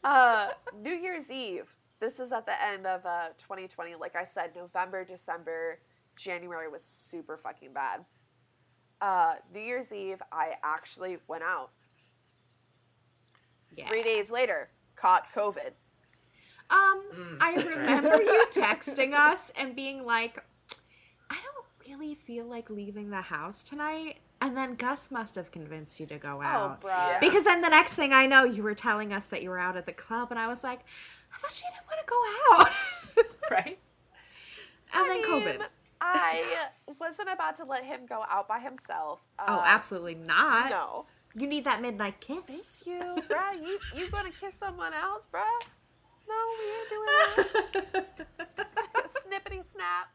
Uh, New Year's Eve. This is at the end of uh, 2020. Like I said, November, December, January was super fucking bad. Uh, New Year's Eve, I actually went out. Yeah. Three days later, caught COVID. Um, Mm, I that's right. remember you texting us and being like, I don't really feel like leaving the house tonight. And then Gus must have convinced you to go out. Oh, bruh. Because then the next thing I know, you were telling us that you were out at the club, and I was like, I thought she didn't want to go out. right? and I then COVID. I wasn't about to let him go out by himself. oh, Uh, absolutely not. No. You need that midnight kiss. Thank you, bruh. You you gonna kiss someone else, bruh? No, we ain't doing that. Snippity snap.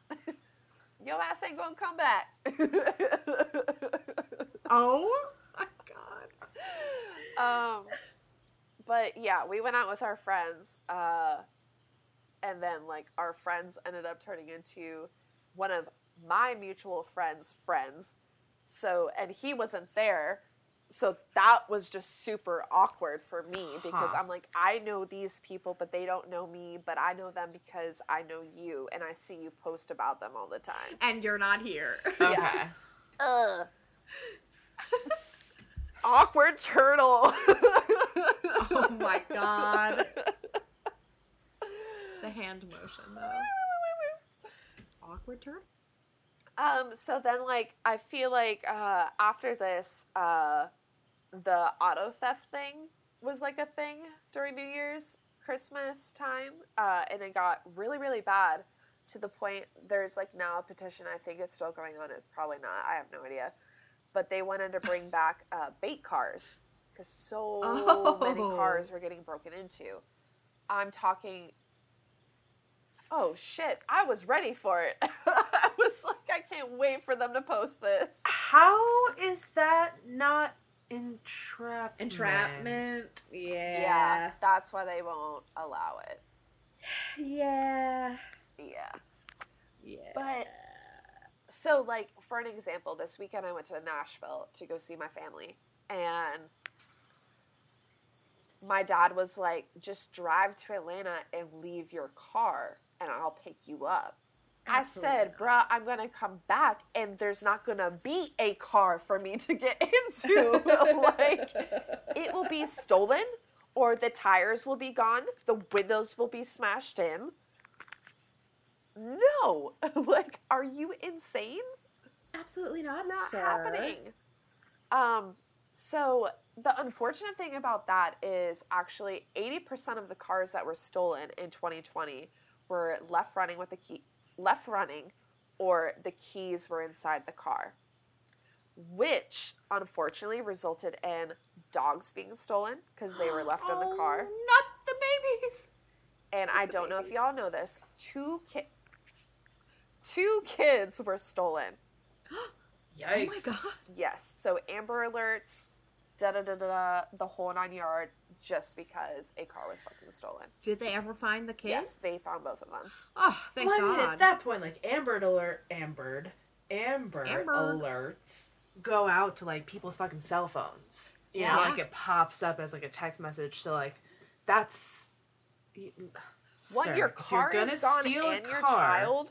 Your ass ain't gonna come back. oh my god. um, but yeah, we went out with our friends, uh, and then like our friends ended up turning into one of my mutual friends' friends. So, and he wasn't there. So that was just super awkward for me because Huh. I'm like, I know these people, but they don't know me, but I know them because I know you and I see you post about them all the time. And you're not here. Okay. Ugh. awkward turtle. oh my god. The hand motion though. Awkward turn. Um, so then, like, I feel like uh, after this, uh, the auto theft thing was like a thing during New Year's, Christmas time, uh, and it got really, really bad to the point there's like now a petition. I think it's still going on. It's probably not. I have no idea. But they wanted to bring back uh, bait cars because so many Oh. cars were getting broken into. I'm talking. Oh shit! I was ready for it. I was like, I can't wait for them to post this. How is that not entrapment? Entrapment. Yeah, Yeah. that's why they won't allow it. Yeah. Yeah, Yeah. but so like for an example, this weekend I went to Nashville to go see my family, and my dad was like, "Just drive to Atlanta and leave your car, and I'll pick you up." I said, bruh, I'm gonna come back and there's not gonna be a car for me to get into. like, it will be stolen or the tires will be gone, the windows will be smashed in. No. like, are you insane? absolutely not, Not sir. happening. Um, so the unfortunate thing about that is actually 80% of the cars that were stolen in 2020 were left running with the key left running or the keys were inside the car. Which unfortunately resulted in dogs being stolen because they were left in the car. Oh, Not the babies And I don't know if y'all know this. Two ki- two kids were stolen. Yikes. Oh my god. Yes. So Amber Alerts, da da da da da, the whole nine yard, just because a car was fucking stolen. Did they ever find the kids? Yes, they found both of them. Oh, thank well, I mean, God. at that point, like Amber Alert, Ambered, Amber, Amber. alerts go out to like people's fucking cell phones. You Yeah. know, like it pops up as like a text message. So like, that's What Sir, your car you're gonna is gone steal a and your car- child?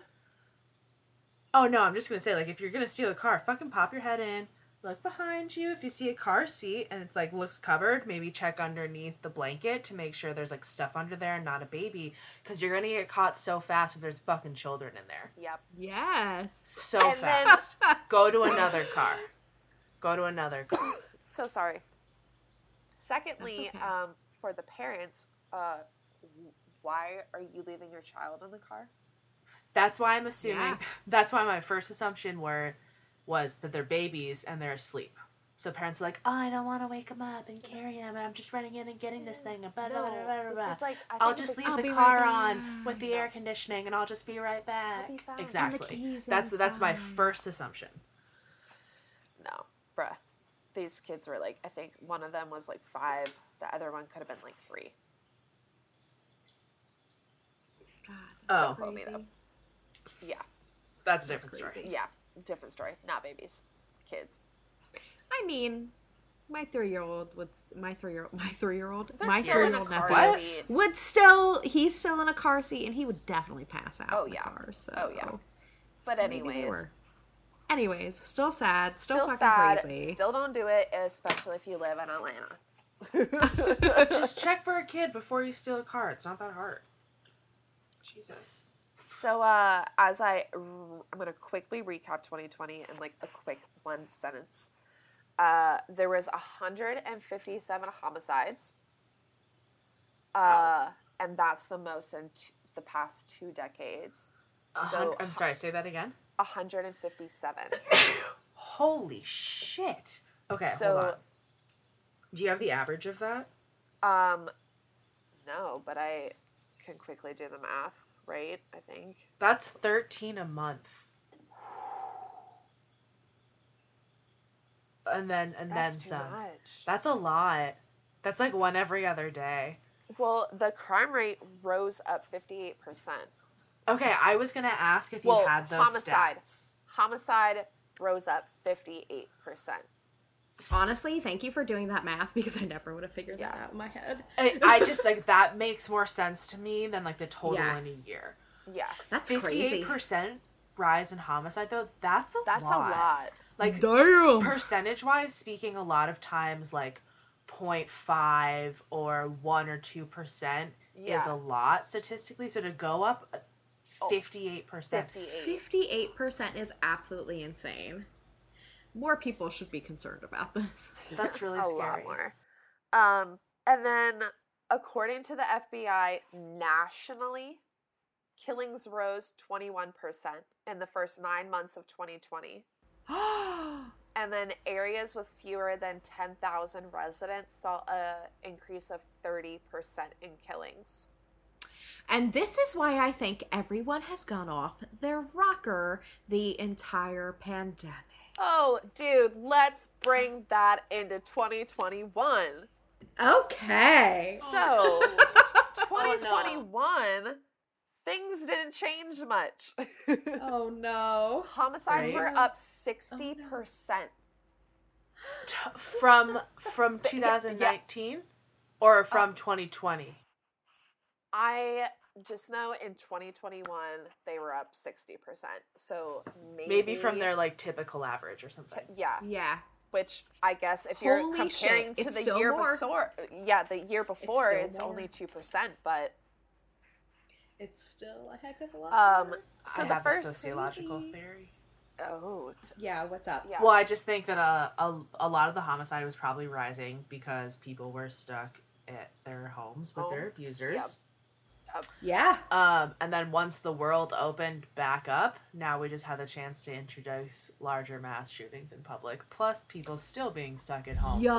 Oh no, I'm just gonna say like if you're gonna steal a car, fucking pop your head in, look behind you. If you see a car seat and it's like looks covered, maybe check underneath the blanket to make sure there's like stuff under there and not a baby, because you're gonna get caught so fast if there's fucking children in there. Yep. yes. So And then- fast. Go to another car. Go to another car. So sorry. Secondly, okay. um, for the parents, uh, why are you leaving your child in the car? That's why I'm assuming. Yeah. That's why my first assumption were was that they're babies and they're asleep. So parents are like, oh, I don't want to wake them up and carry them, and I'm just running in and getting this thing. And blah, blah, blah, blah, blah, this blah. is like I I'll just leave I'll the be right car on mm, with the No. air conditioning, and I'll just be right back. be fine. Exactly. keys That's that's my first assumption. No, bruh. These kids were like, I think one of them was like five. The other one could have been like three. God, Oh. that's Quote me crazy. Yeah, That's a That's different story. yeah. Different story. Not babies, kids. I mean, my three-year-old would. My three-year-old. My three-year-old. My still three-year-old nephew seat. would still. He's still in a car seat, and he would definitely pass out. Oh, in the yeah. car, so. Oh, yeah. But anyways, were. Anyways, still sad. Still, still fucking sad. crazy. Still don't do it, especially if you live in Atlanta. Just check for a kid before you steal a car. It's not that hard. Jesus. So, uh, as I, I'm gonna quickly recap 2020 in like a quick one sentence. Uh, there was 157 homicides. Uh, and that's the most in t- the past two decades. So- I'm sorry. Say that again. 157. Holy shit. Okay, So- hold on. Do you have the average of that? um, no, but I can quickly do the math, right? I think. That's 13 a month. And then and That's then too some. much. That's a lot. That's like one every other day. Well, the crime rate rose up 58%. Okay, I was gonna ask if you had those homicide. stats. Homicide rose up 58%. Honestly, thank you for doing that math because I never would have figured that out in my head. I, I just like that makes more sense to me than like the total Yeah. in a year. Yeah, That's Fifty-eight crazy. percent rise in homicide though. That's a that's lot. a lot. Like Damn. percentage wise speaking a lot of times like 0.5 or 1 or 2 percent is a lot statistically so to go up Oh, 58 percent 58. Fifty-eight percent is absolutely insane. More people should be concerned about this. that's really a scary lot more. Um, and then, according to the FBI, nationally, killings rose 21% in the first nine months of 2020. And then areas with fewer than 10,000 residents saw a increase of 30% in killings. And this is why I think everyone has gone off their rocker the entire pandemic. Oh, dude, let's bring that into 2021. Okay. So, 2021, things didn't change much. Oh no. Homicides Right. were up 60%. T- from from 2019 or from uh, 2020 I just know in 2021 they were up 60%. So maybe maybe from their like typical average or something yeah, Yeah. which I guess if you're Holy comparing shit, to it's the year more. before, yeah, the year before still it's, only 2%, but It's still a heck of a lot. um so I the have first a sociological Easy. theory Oh, t- yeah, what's up? yeah. Well, I just think that uh, a, a lot of the homicide was probably rising because people were stuck at their homes with their abusers. Yep. Yeah. Um, and then once the world opened back up, now we just had the chance to introduce larger mass shootings in public, plus people still being stuck at home Yo,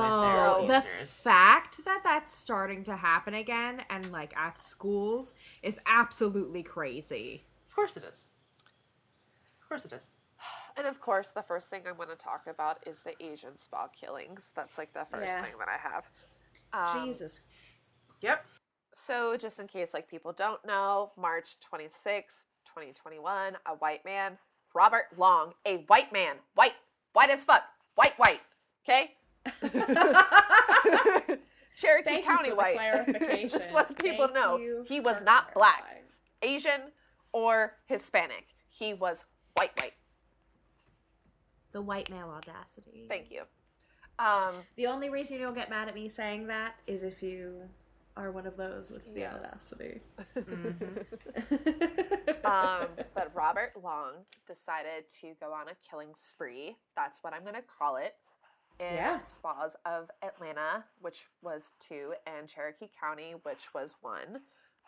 with the their lasers. fact that that's starting to happen again and like at schools is absolutely crazy. of course it is. Of course it is. And of course, the first thing I'm going to talk about is the Asian spa killings. That's like the first Yeah. thing that I have. Um, Jesus. Yep. So, just in case like people don't know, March 26, 2021, a white man, Robert Long, a white man, white, white as fuck, white, white, okay? Cherokee Thank you County for the white. clarification. Just want people to Thank know he was for not black. Asian, or Hispanic. He was white, white. The white male audacity. Thank you. Um, The only reason you don't get mad at me saying that is if you are one of those with the Yes. audacity. um, but Robert Long decided to go on a killing spree. That's what I'm going to call it. In Yeah. spas of Atlanta, which was two, and Cherokee County, which was one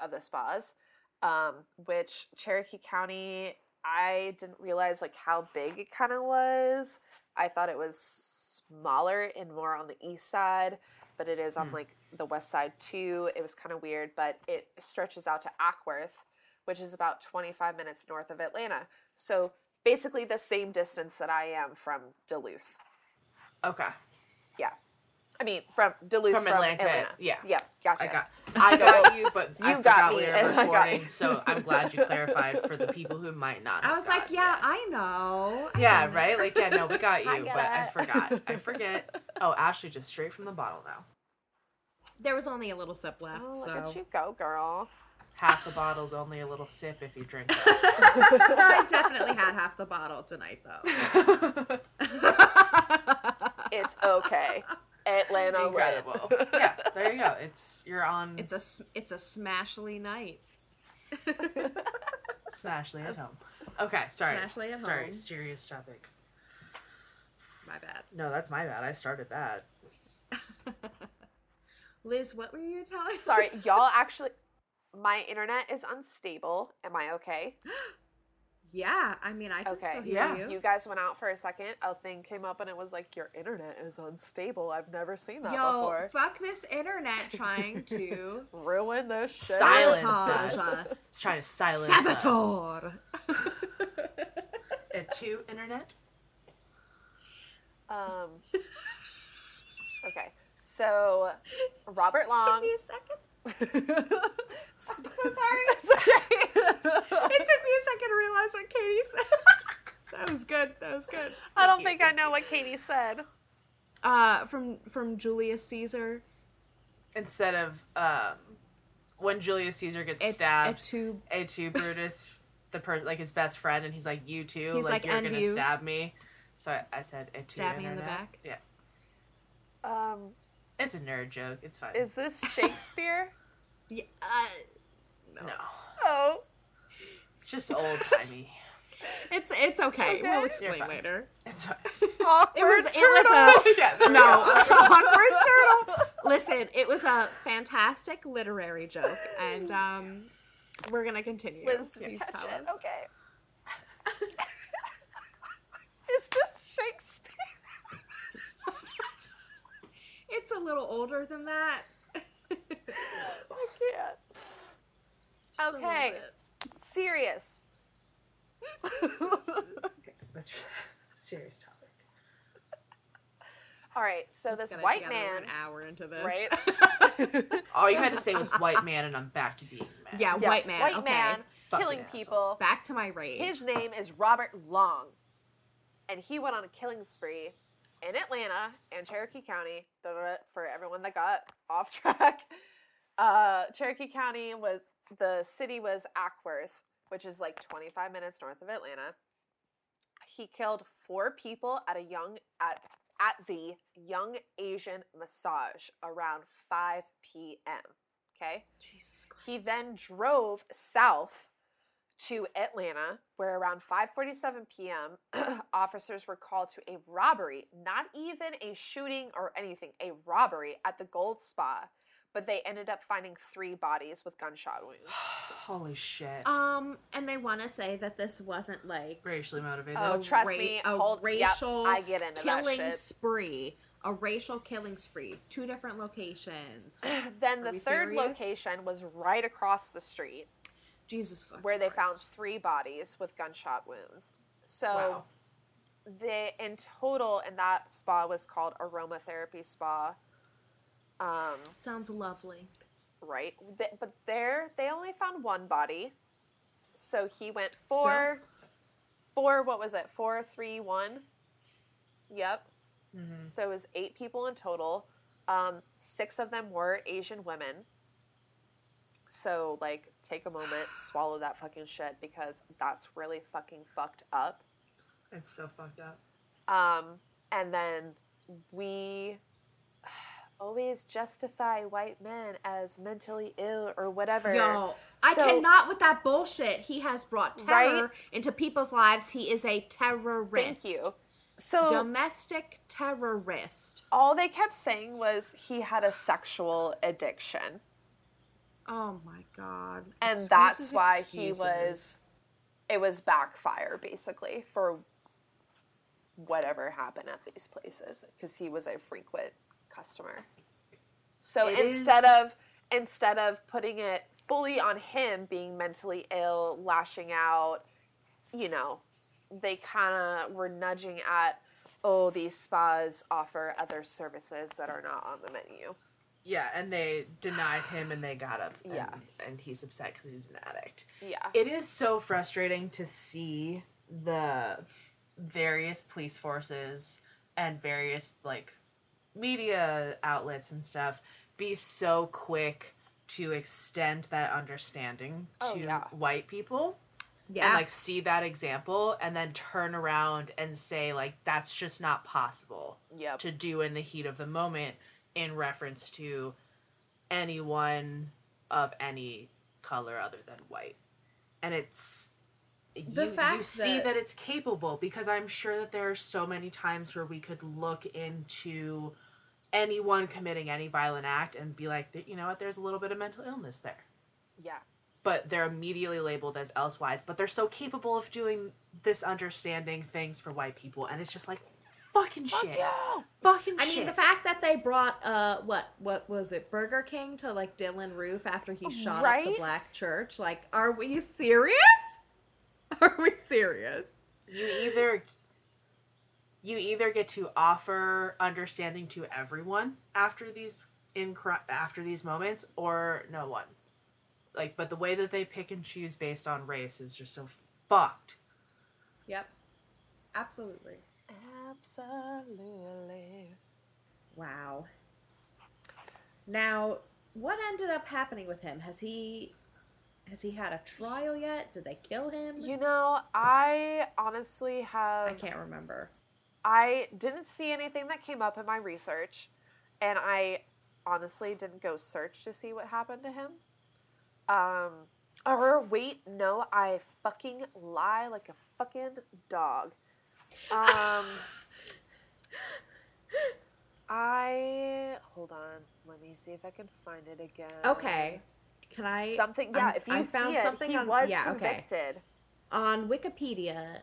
of the spas. Um, which Cherokee County, I didn't realize like how big it kind of was. I thought it was smaller and more on the east side, but it is on like the west side too. It was kind of weird, but it stretches out to Acworth, which is about 25 minutes north of Atlanta. So basically the same distance that I am from Duluth. Okay. Yeah. I mean, from Duluth From from, Atlanta, Atlanta. yeah. Yeah, gotcha. I got I got you, but I You forgot got we me, were and I got recording, you. so I'm glad you clarified for the people who might not. I was like, yeah, it. I know. I Yeah, know. right? Like, yeah, no, we got you, I get but I forgot. I forget. Oh, Ashley just straight from the bottle now. There was only a little sip left, Oh, so look at you go, girl. Half the bottle's only a little sip if you drink it. I definitely had half the bottle tonight, though. It's okay. Atlanta red. Incredible. Yeah, there you go. It's you're on It's a s- it's a smashly night. Smashly at home. Okay, sorry. Smashly at sorry, home. Sorry, serious topic. My bad. No, that's my bad. I started that. Liz, what were you telling? us? Sorry, y'all actually my internet is unstable. Am I okay? Yeah, I mean, I can Okay. still hear Yeah. you. You guys went out for a second. A thing came up and it was like your internet is unstable. I've never seen that Yo, before. fuck this internet trying to Ruin this shit. Silence us. us. It's trying to silence us. Saboteur. Et tu internet. Um. Okay, so Robert Long. Took me a second. I'm so sorry. It's okay. It took me a second to realize what Katie said. that was good. That was good. I don't think I know what Katie said. Uh, from from Julius Caesar. Instead of um, when Julius Caesar gets Et- stabbed, et tu- Et tu Brutus, the per like his best friend, and he's like, "You too, He's like, like, you're gonna you." stab me." So I, I said, "Et tu Stab me in the back? Yeah, Um, it's a nerd joke. It's fine. is this Shakespeare? Yeah, uh, no, oh, it's just old timey. it's it's okay. Okay. We'll explain later. It's fine. awkward It was it was a yeah, no awkward turtle. Listen, it was a fantastic literary joke, and um, we're gonna continue. Liz, did Please you catch tell it? us. Okay. is this Shakespeare? It's a little older than that. I can't. Just Okay. Serious. Okay, that's serious topic. All right, so Let's this white man, an hour into this, right? All you had to say was white man, and I'm back to being mad. Yeah, Yeah, white man. White okay. man Fucking killing asshole. people. Back to my rage. His name is Robert Long, and he went on a killing spree in Atlanta and Cherokee County. For everyone that got off track, uh, Cherokee County was the city was Acworth, which is like 25 minutes north of Atlanta. He killed four people at a young at at the Young Asian Massage around 5 p.m. Okay. Jesus Christ. He then drove south to Atlanta, where around 5:47 p.m., officers were called to a robbery, not even a shooting or anything, a robbery at the Gold Spa, but they ended up finding three bodies with gunshot wounds. Holy shit. Um, and they want to say that this wasn't like Racially motivated. Oh, trust ra- me, a hold- yep, racial I get into that killing shit. spree, a racial killing spree, two different locations. then Are the third serious? location was right across the street Jesus where they Christ. found three bodies with gunshot wounds. So Wow. they in total and that spa was called aromatherapy spa. Um, Sounds lovely. right? But there they only found one body. So he went four four what was it? Four, three, one. Yep. Mhm. So it was eight people in total. Um, six of them were Asian women. So, like, take a moment, swallow that fucking shit because that's really fucking fucked up. It's so fucked up. Um, and then we always justify white men as mentally ill or whatever. Yo, I So- cannot with that bullshit. He has brought terror Right? into people's lives. He is a terrorist. Thank you. So, Domestic terrorist. all they kept saying was he had a sexual addiction. Oh my god. and Excuses, that's why excuses. he was it was backfire basically for whatever happened at these places because he was a frequent customer so It instead is- of instead of putting it fully on him being mentally ill lashing out you know they kind of were nudging at oh these spas offer other services that are not on the menu Yeah, and they denied him and they got him. And, Yeah. And he's upset because he's an addict. yeah It is so frustrating to see the various police forces and various like media outlets and stuff be so quick to extend that understanding Oh, to yeah. white people Yeah. and like see that example and then turn around and say like that's just not possible yep to do in the heat of the moment in reference to anyone of any color other than white. And it's The you, fact you see that- that it's capable because I'm sure that there are so many times where we could look into anyone committing any violent act and be like, you know what, there's a little bit of mental illness there. yeah But they're immediately labeled as elsewise. But they're so capable of doing this understanding things for white people, and it's just like fucking Fuck shit. yeah. Fucking shit. I shit. mean, the fact that they brought uh, what what was it, Burger King to like Dylann Roof after he shot up the black church. Like, are we serious? Are we serious? you either you either get to offer understanding to everyone after these in after these moments or no one like but the way that they pick and choose based on race is just so fucked Yep, absolutely. Absolutely. Wow. Now, what ended up happening with him? Has he has he had a trial yet? Did they kill him? You know, I honestly have I can't remember. I didn't see anything that came up in my research, and I honestly didn't go search to see what happened to him. Um, or wait, no, I fucking lie like a fucking dog. Um, I hold on. Let me see if I can find it again. Okay. Can I Something, yeah. I'm- if you I see found it, something he on- was yeah, okay. convicted. On Wikipedia,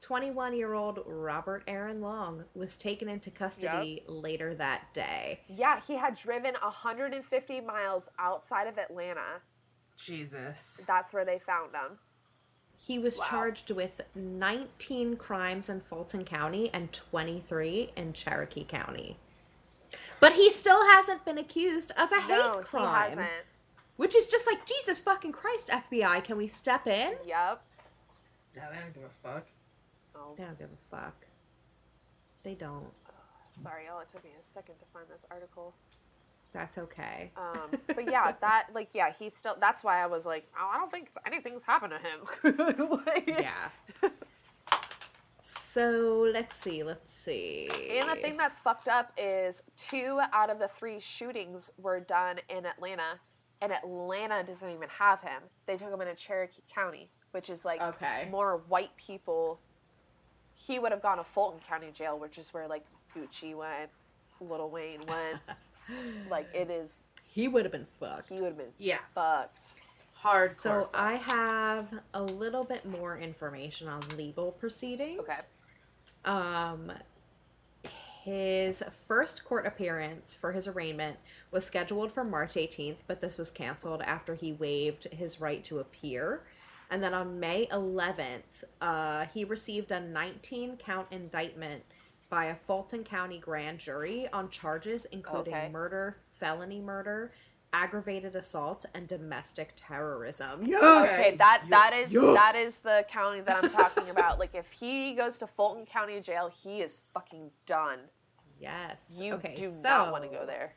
21 year old Robert Aaron Long was taken into custody later that day. Yeah, he had driven 150 miles outside of Atlanta. jesus That's where they found him. He was Wow. charged with 19 crimes in Fulton County and 23 in Cherokee County. But he still hasn't been accused of a hate No, he crime. hasn't. Which is just like, Jesus fucking Christ, FBI, can we step in? Yep. no they don't give a fuck Oh, They don't give a fuck. They don't. sorry, y'all. It took me a second to find this article. That's okay. Um, but yeah, that like yeah, he still. That's why I was like, oh, I don't think anything's happened to him. Like- Yeah. so let's see, let's see. And the thing that's fucked up is two out of the three shootings were done in Atlanta, and Atlanta doesn't even have him. They took him into Cherokee County, which is like Okay. more white people. He would have gone to Fulton County Jail, which is where like Gucci went, Lil Wayne went. like it is. he would have been fucked. He would have been Yeah. fucked. Hard. So I have a little bit more information on legal proceedings. Okay. Um, his first court appearance for his arraignment was scheduled for March 18th, but this was canceled after he waived his right to appear. And then on May 11th, uh, he received a 19 count indictment by a Fulton County grand jury on charges including Okay. murder, felony murder, aggravated assault, and domestic terrorism. Okay, that that is Yes. that is the county that I'm talking about. Like if he goes to Fulton County Jail, he is fucking done. Yes. You okay, do so, not want to go there.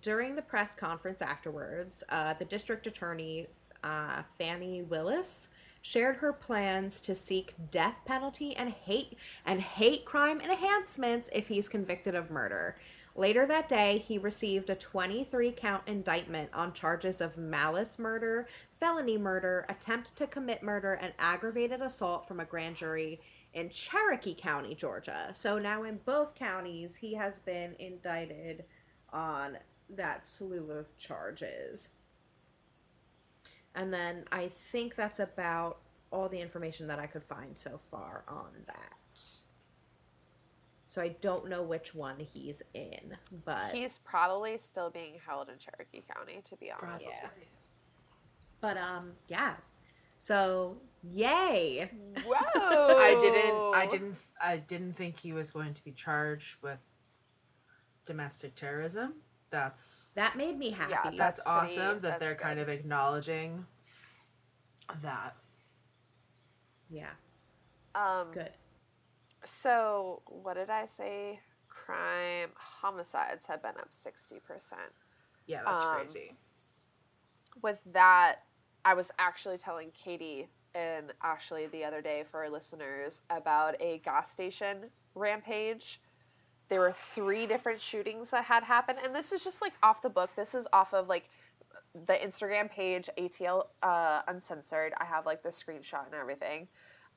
During the press conference afterwards, uh, the district attorney, uh, Fani Willis, shared her plans to seek death penalty and hate and hate crime enhancements if he's convicted of murder. Later that day, he received a 23 count indictment on charges of malice murder, felony murder, attempt to commit murder, and aggravated assault from a grand jury in Cherokee County, Georgia. So now in both counties, he has been indicted on that slew of charges. And then I think that's about all the information that I could find so far on that. So I don't know which one he's in, but He's probably still being held in Cherokee County, to be honest. Yeah. but um yeah. So yay. Whoa! I didn't. I didn't. I didn't think he was going to be charged with domestic terrorism. That's That made me happy. Yeah, that's, That's pretty- awesome that that's they're kind of acknowledging that. yeah, Um, good. So what did I say? Crime homicides have been up sixty percent. Yeah, that's Um, crazy. with that, I was actually telling Katie and Ashley the other day for our listeners about a gas station rampage. There were three different shootings that had happened, and this is just like off the book. This is off of like the Instagram page ATL uh, Uncensored. I have like the screenshot and everything.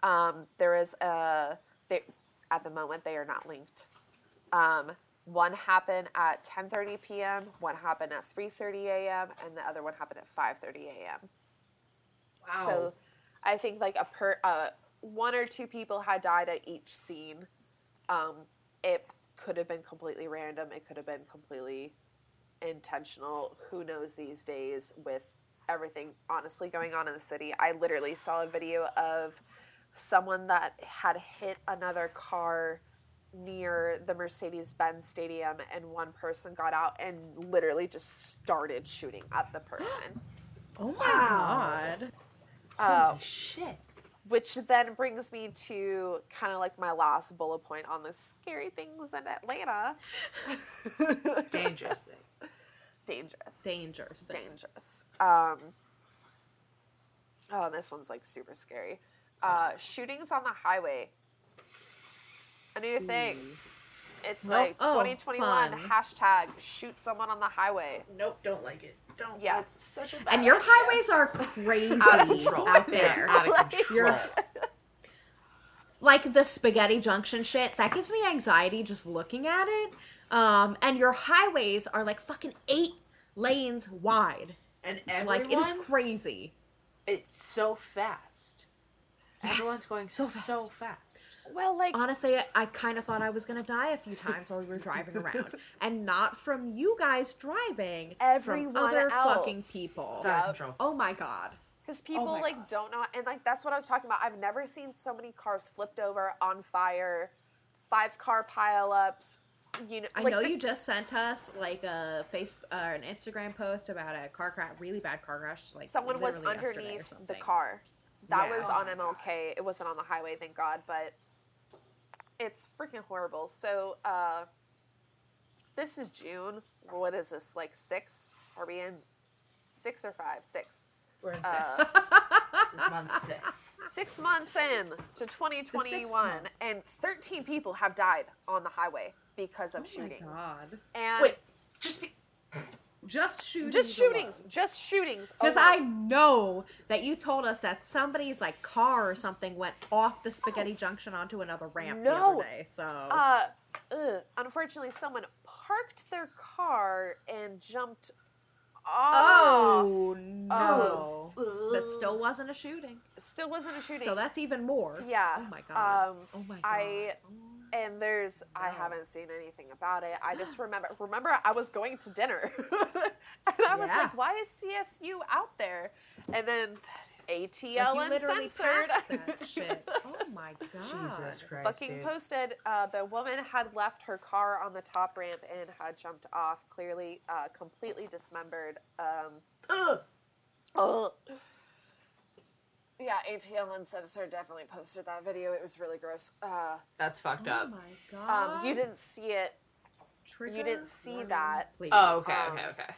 Um, there is a they at the moment they are not linked. Um, one happened at 10:30 p.m., one happened at 3:30 a.m., and the other one happened at 5:30 a.m. Wow. So, I think like a per uh, one or two people had died at each scene. Um, it could have been completely random. It could have been completely intentional. Who knows these days with everything honestly going on in the city? I literally saw a video of someone that had hit another car near the Mercedes Benz Stadium, and one person got out and literally just started shooting at the person. Oh my Wow. god. Uh, Holy shit. Which then brings me to kind of like my last bullet point on the scary things in Atlanta. Dangerous things. Dangerous. Dangerous thing. Dangerous. Um, oh, this one's like super scary. Uh, shootings on the highway. A new thing. It's Nope. like Oh, 2021 fun. hashtag shoot someone on the highway. Nope, don't like it. Don't. Yeah. It's such a bad And your idea. highways are crazy out out there. out of Like- control. You're- like the spaghetti junction shit that gives me anxiety just looking at it um and your highways are like fucking eight lanes wide and everyone, like it is crazy it's so fast. Yes, Everyone's going so so fast. Fast. Well, like honestly i kind of thought i was gonna die a few times while we were driving around and not from you guys driving Everyone from other else. fucking people It's out of Yep. oh my god Because people my like God. don't know, and like that's what I was talking about. I've never seen so many cars flipped over on fire, five car pileups. You know, I like know the- you just sent us like a face uh, an Instagram post about a car crash, really bad car crash. Like someone was literally yesterday or underneath the car. That Yeah. was Oh on my MLK. It wasn't on the highway, thank God. But it's freaking horrible. So uh, this is June. What is this? Like six? Are we in six or five? Six. We're in Uh, six. this is month six. Six months in to 2021, and 13 people have died on the highway because of Oh shootings. my god! And Wait, just be. Just shootings. just shootings, just shootings. Because. I know that you told us that somebody's like car or something went off the spaghetti junction onto another ramp the No. other day. So Uh, ugh, unfortunately, someone parked their car and jumped off. Oh no. That still wasn't a shooting. Still wasn't a shooting. So that's even more. yeah. Oh my god. Um, oh my god. I and there's I haven't seen anything about it. I just remember remember I was going to dinner and I was Yeah. like, why is CSU out there? And then ATL you literally uncensored. that shit. Oh my god. Jesus Christ, fucking dude. posted uh, the woman had left her car on the top ramp and had jumped off clearly uh, completely dismembered um, Ugh. Yeah atl uncensored definitely posted that video it was really gross uh, That's fucked up. Oh my god. um, you didn't see it Trigger you didn't see warning, that. Please. Oh, okay, Um, okay, okay.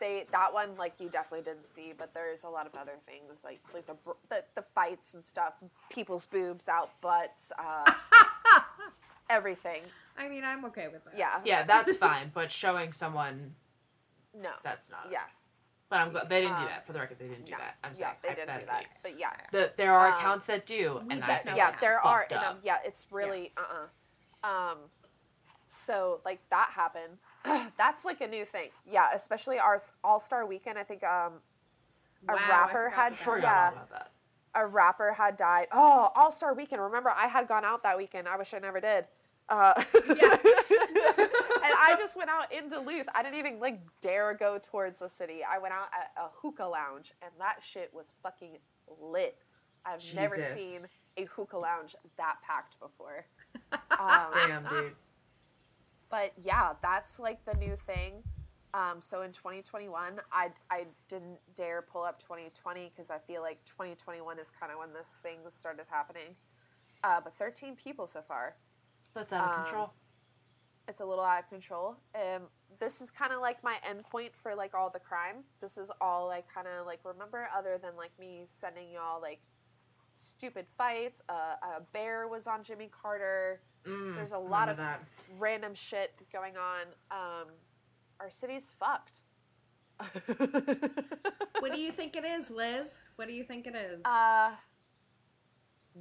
they that one like you definitely didn't see but there's a lot of other things like like the br- the, the fights and stuff people's boobs out butts uh, everything I mean, I'm okay with that. yeah Yeah, that's fine, but showing someone no that's not. yeah But I'm glad they didn't do Um, that. For the record, they didn't do no. that. I'm sorry. yeah saying they didn't do that but yeah The, there are Um, accounts that do, we and I just know yeah there are fucked and, um, yeah it's really uh-uh um so like that happened that's like a new thing yeah especially our all-star weekend i think um a Wow, rapper forgot had about yeah that. a rapper had died. Oh, All Star Weekend. Remember, I had gone out that weekend. I wish I never did. Uh, Yeah. and I just went out in Duluth. I didn't even like dare go towards the city. I went out at a hookah lounge, and that shit was fucking lit. I've never seen a hookah lounge that packed before. Um, Damn, dude. but yeah, that's like the new thing. Um, so in 2021, I, I didn't dare pull up 2020 because I feel like 2021 is kind of when this thing started happening. Uh, but 13 people so far. That's out of um, control. It's a little out of control. Um, this is kind of like my endpoint for like all the crime. This is all I kind of like remember other than like me sending y'all like stupid fights. Uh, a bear was on Jimmy Carter. Mm, there's a lot remember of random shit going on. Um, our city's fucked. What do you think it is, Liz? What do you think it is? uh,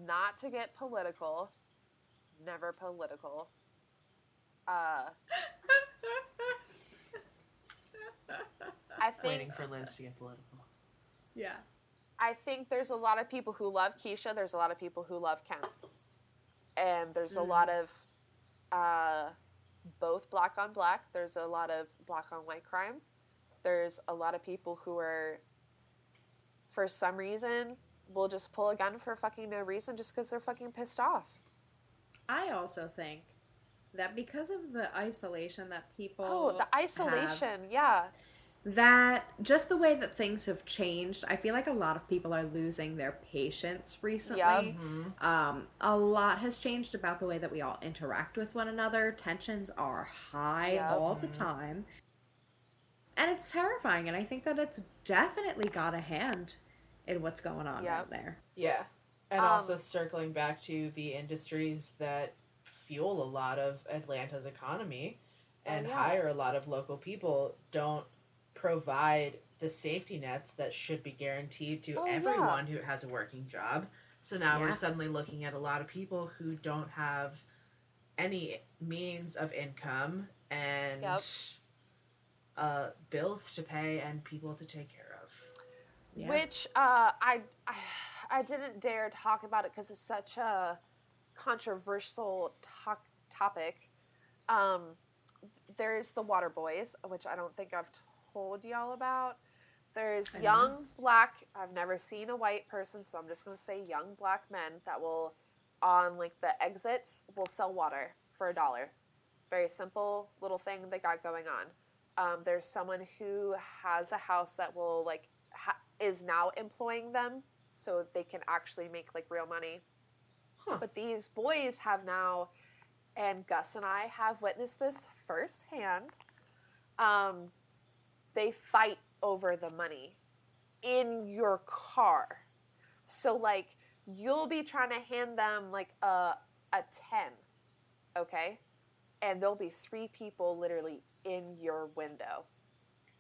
not to get political, never political. Uh, I that. Waiting think for Liz to get political. yeah. I think there's a lot of people who love Keisha. There's a lot of people who love Kemp, and there's a Mm. lot of uh, both black on black. There's a lot of black on white crime. There's a lot of people who are, for some reason, will just pull a gun for fucking no reason just because they're fucking pissed off. I also think that because of the isolation that people Oh, the have, isolation. Yeah. that just the way that things have changed, I feel like a lot of people are losing their patience recently. Yep. Mm-hmm. Um, a lot has changed about the way that we all interact with one another. Tensions are high Yep. all the Mhm. time. And it's terrifying, and I think that it's definitely got a hand in what's going on Yep. out there. Yeah. And Um, also circling back to the industries that fuel a lot of Atlanta's economy Oh, and yeah. hire a lot of local people don't provide the safety nets that should be guaranteed to Oh, yeah. everyone who has a working job. So now Yeah. we're suddenly looking at a lot of people who don't have any means of income and Yep. uh, bills to pay and people to take care of. Yeah. Which uh, I, I I didn't dare talk about it because it's such a controversial to- topic. Um, there's the Water Boys, which I don't think I've told y'all about. There's I young black. I've never seen a white person, so I'm just gonna say young black men that will, on like the exits, will sell water for a dollar. Very simple little thing they got going on. Um, there's someone who has a house that will like ha- is now employing them so they can actually make like real money. Huh. But these boys have now, and Gus and I have witnessed this firsthand. Um, they fight over the money in your car. So like you'll be trying to hand them like a a 10, okay? And there'll be three people literally in your window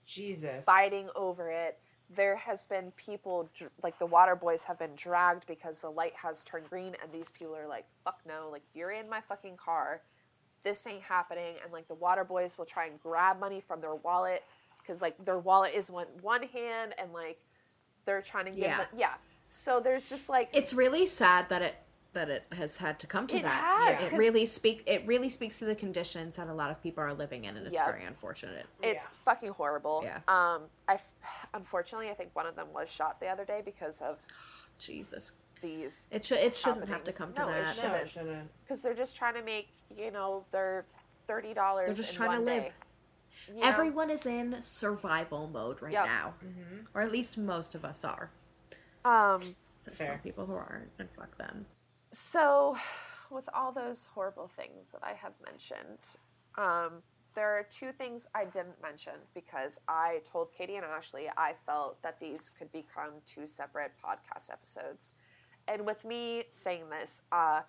Jesus. fighting over it. There has been people dr- like the water boys have been dragged because the light has turned green, and these people are like, "Fuck no! Like you're in my fucking car. This ain't happening." And like the water boys will try and grab money from their wallet. because like their wallet is one one hand and like they're trying to give Yeah. yeah. yeah. So there's just like It's really sad that it that it has had to come to It that. has, It 'cause- really speak it really speaks to the conditions that a lot of people are living in and it's Yep. very unfortunate. It's Yeah. fucking horrible. Yeah. Um, I f- unfortunately I think one of them was shot the other day because of Jesus. these It should it shouldn't have to come to No, it that. shouldn't. No, it shouldn't. because they're just trying to make you know their thirty dollars. They're just in trying to live. Day. You know? Everyone is in survival mode right Yep. now. Or at least most of us are. Um. There's Fair. some people who aren't, and fuck them. So, with all those horrible things that I have mentioned, um, there are two things I didn't mention because I told Katie and Ashley I felt that these could become two separate podcast episodes. And with me saying this, uh,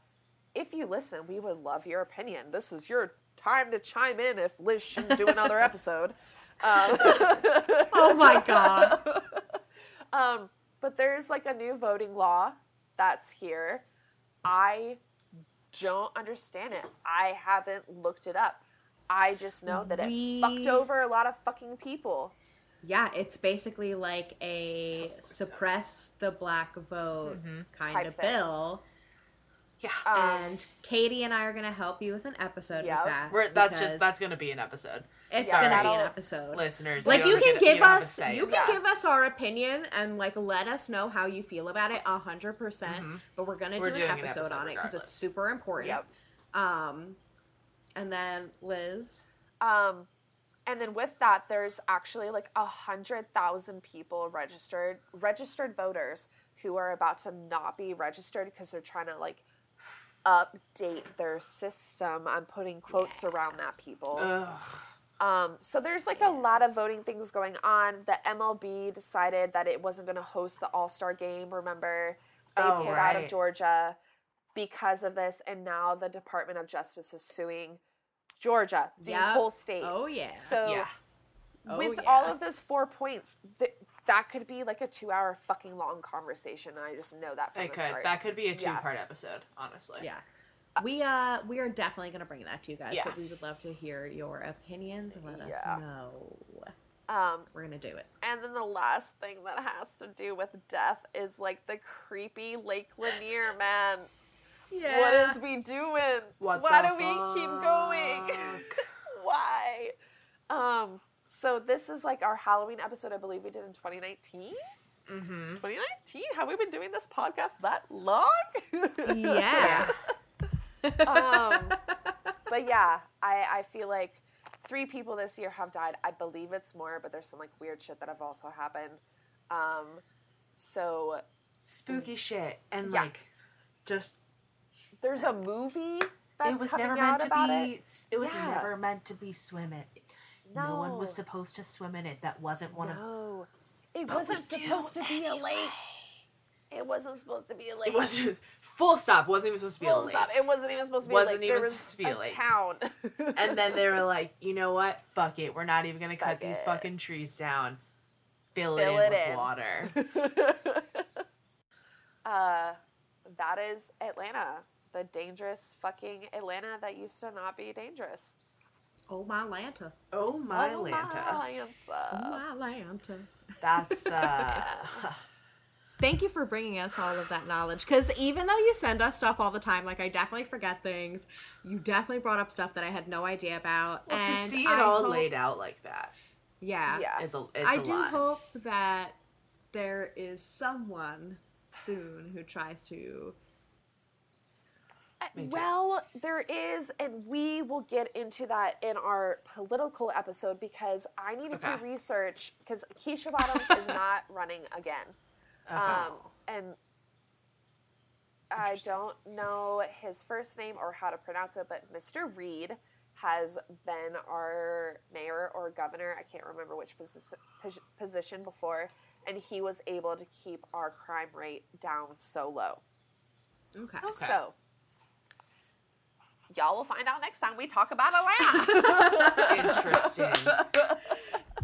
if you listen, we would love your opinion. This is your time to chime in if Liz shouldn't do another episode. Um, Oh my god. um, but there's like a new voting law that's here. I don't understand it. I haven't looked it up. I just know that We- it fucked over a lot of fucking people. yeah, it's basically like a suppress the black vote kind Type of thing. bill. Yeah. Um, and Katie and I are gonna help you with an episode Yep. with that. We're, that's just that's gonna be an episode. it's Yeah, gonna be an episode. Listeners, like you you can give don't have to us say you can Yeah. give us our opinion and like let us know how you feel about it a hundred percent Mhm. but we're gonna We're do doing an an episode, episode on it because it's super important Yep. um and then liz Um, and then with that, there's actually like a hundred thousand people registered, registered voters who are about to not be registered because they're trying to like update their system. I'm putting quotes around that, people. Ugh. Um, so there's like a lot of voting things going on. The MLB decided that it wasn't going to host the All Star game. Remember, they Oh, pulled out of. Georgia because of this, and now the Department of Justice is suing Georgia, the Yep. whole state. oh yeah So Yeah. Oh, with yeah. all of those four points, th- that could be like a two-hour fucking long conversation. And I just know that from It the could. start. That could be a two-part episode, honestly. yeah we uh we are definitely gonna bring that to you guys Yeah. but we would love to hear your opinions and let us know Um, we're gonna do it And then the last thing that has to do with death is like the creepy Lake Lanier man. Yeah What is we doing? What Why the do we keep going? Why? Um. So this is like our Halloween episode. I believe we did in 2019. Mm-hmm. 2019. Have we been doing this podcast that long? yeah um, but yeah, I, I feel like three people this year have died. I believe it's more, but there's some like weird shit that have also happened. Um, so Spooky shit and Yeah. like just there's a movie that's it was coming never out meant to about be. it. It, was Yeah. never meant to be swimming. No. one was supposed to swim in it. That wasn't one of. No, it But wasn't supposed to be a lake. It wasn't supposed to be a lake. It was just full stop. Wasn't even supposed to be a Full lake. stop. It wasn't even supposed to be Wasn't a lake. even there was supposed to be a a lake. town. And then they were like, you know what? Fuck it. We're not even gonna cut Fuck these it. fucking trees down. Fill, Fill it in it with in. water. uh, that is Atlanta. The dangerous fucking Atlanta that used to not be dangerous. oh my Atlanta. Oh my Oh, Lanta. my oh my lanta That's uh thank you for bringing us all of that knowledge because even though you send us stuff all the time like i definitely forget things you definitely brought up stuff that i had no idea about well, to see it I all hope- laid out like that yeah Yeah. is a it's i a do lot. hope that there is someone soon who tries to Me too. Well, there is, and we will get into that in our political episode because I needed to Okay. research because Keisha Bottoms is not running again. Okay. Um, and I don't know his first name or how to pronounce it, but Mr. Reed has been our mayor or governor. I can't remember which posi- position before, and he was able to keep our crime rate down so low. okay, Okay. So, y'all will find out next time we talk about Atlanta. Interesting.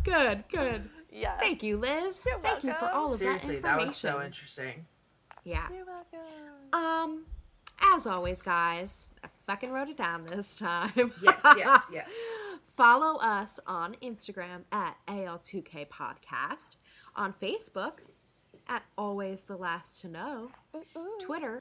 good good yes. thank you liz You're thank you for welcome. all of Seriously, that that was so interesting. yeah You're welcome. um as always guys i fucking wrote it down this time Yes, yes, yes. Follow us on Instagram at AL2K Podcast, on Facebook at Always the Last to Know, Twitter,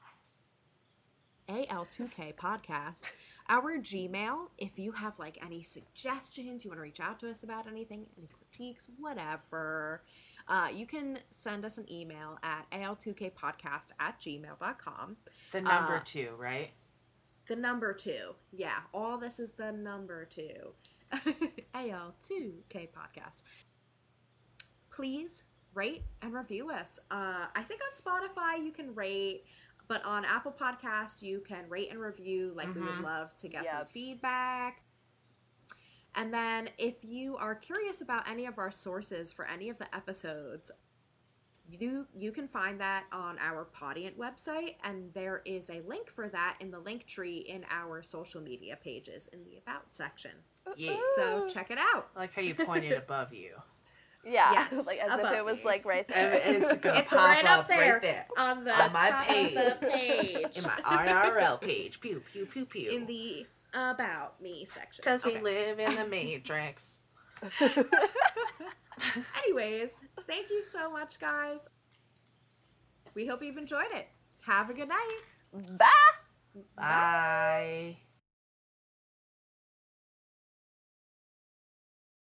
AL2K Podcast, our Gmail, if you have like any suggestions, you want to reach out to us about anything, any critiques, whatever, uh, you can send us an email at al2kpodcast at gmail.com. The number Uh, two, right? The number two. Yeah, all this is the number two. AL2K podcast. Please rate and review us. Uh, I think on Spotify you can rate, but on Apple Podcast you can rate and review. Like we would Mhm. love to get some feedback. And then if you are curious about any of our sources for any of the episodes, you you can find that on our Podiant website, and there is a link for that in the link tree in our social media pages in the about section. Yeah. So check it out. I like how you pointed above you. Yeah, Yes, like as if it was me. like right And there. it's gonna It's pop right up up there. right there On the On my top of the page. page in my RRL page. Pew pew pew pew. in the about me section. Because we live in the matrix. Anyways, thank you so much, guys. We hope you've enjoyed it. Have a good night. Bye. Bye.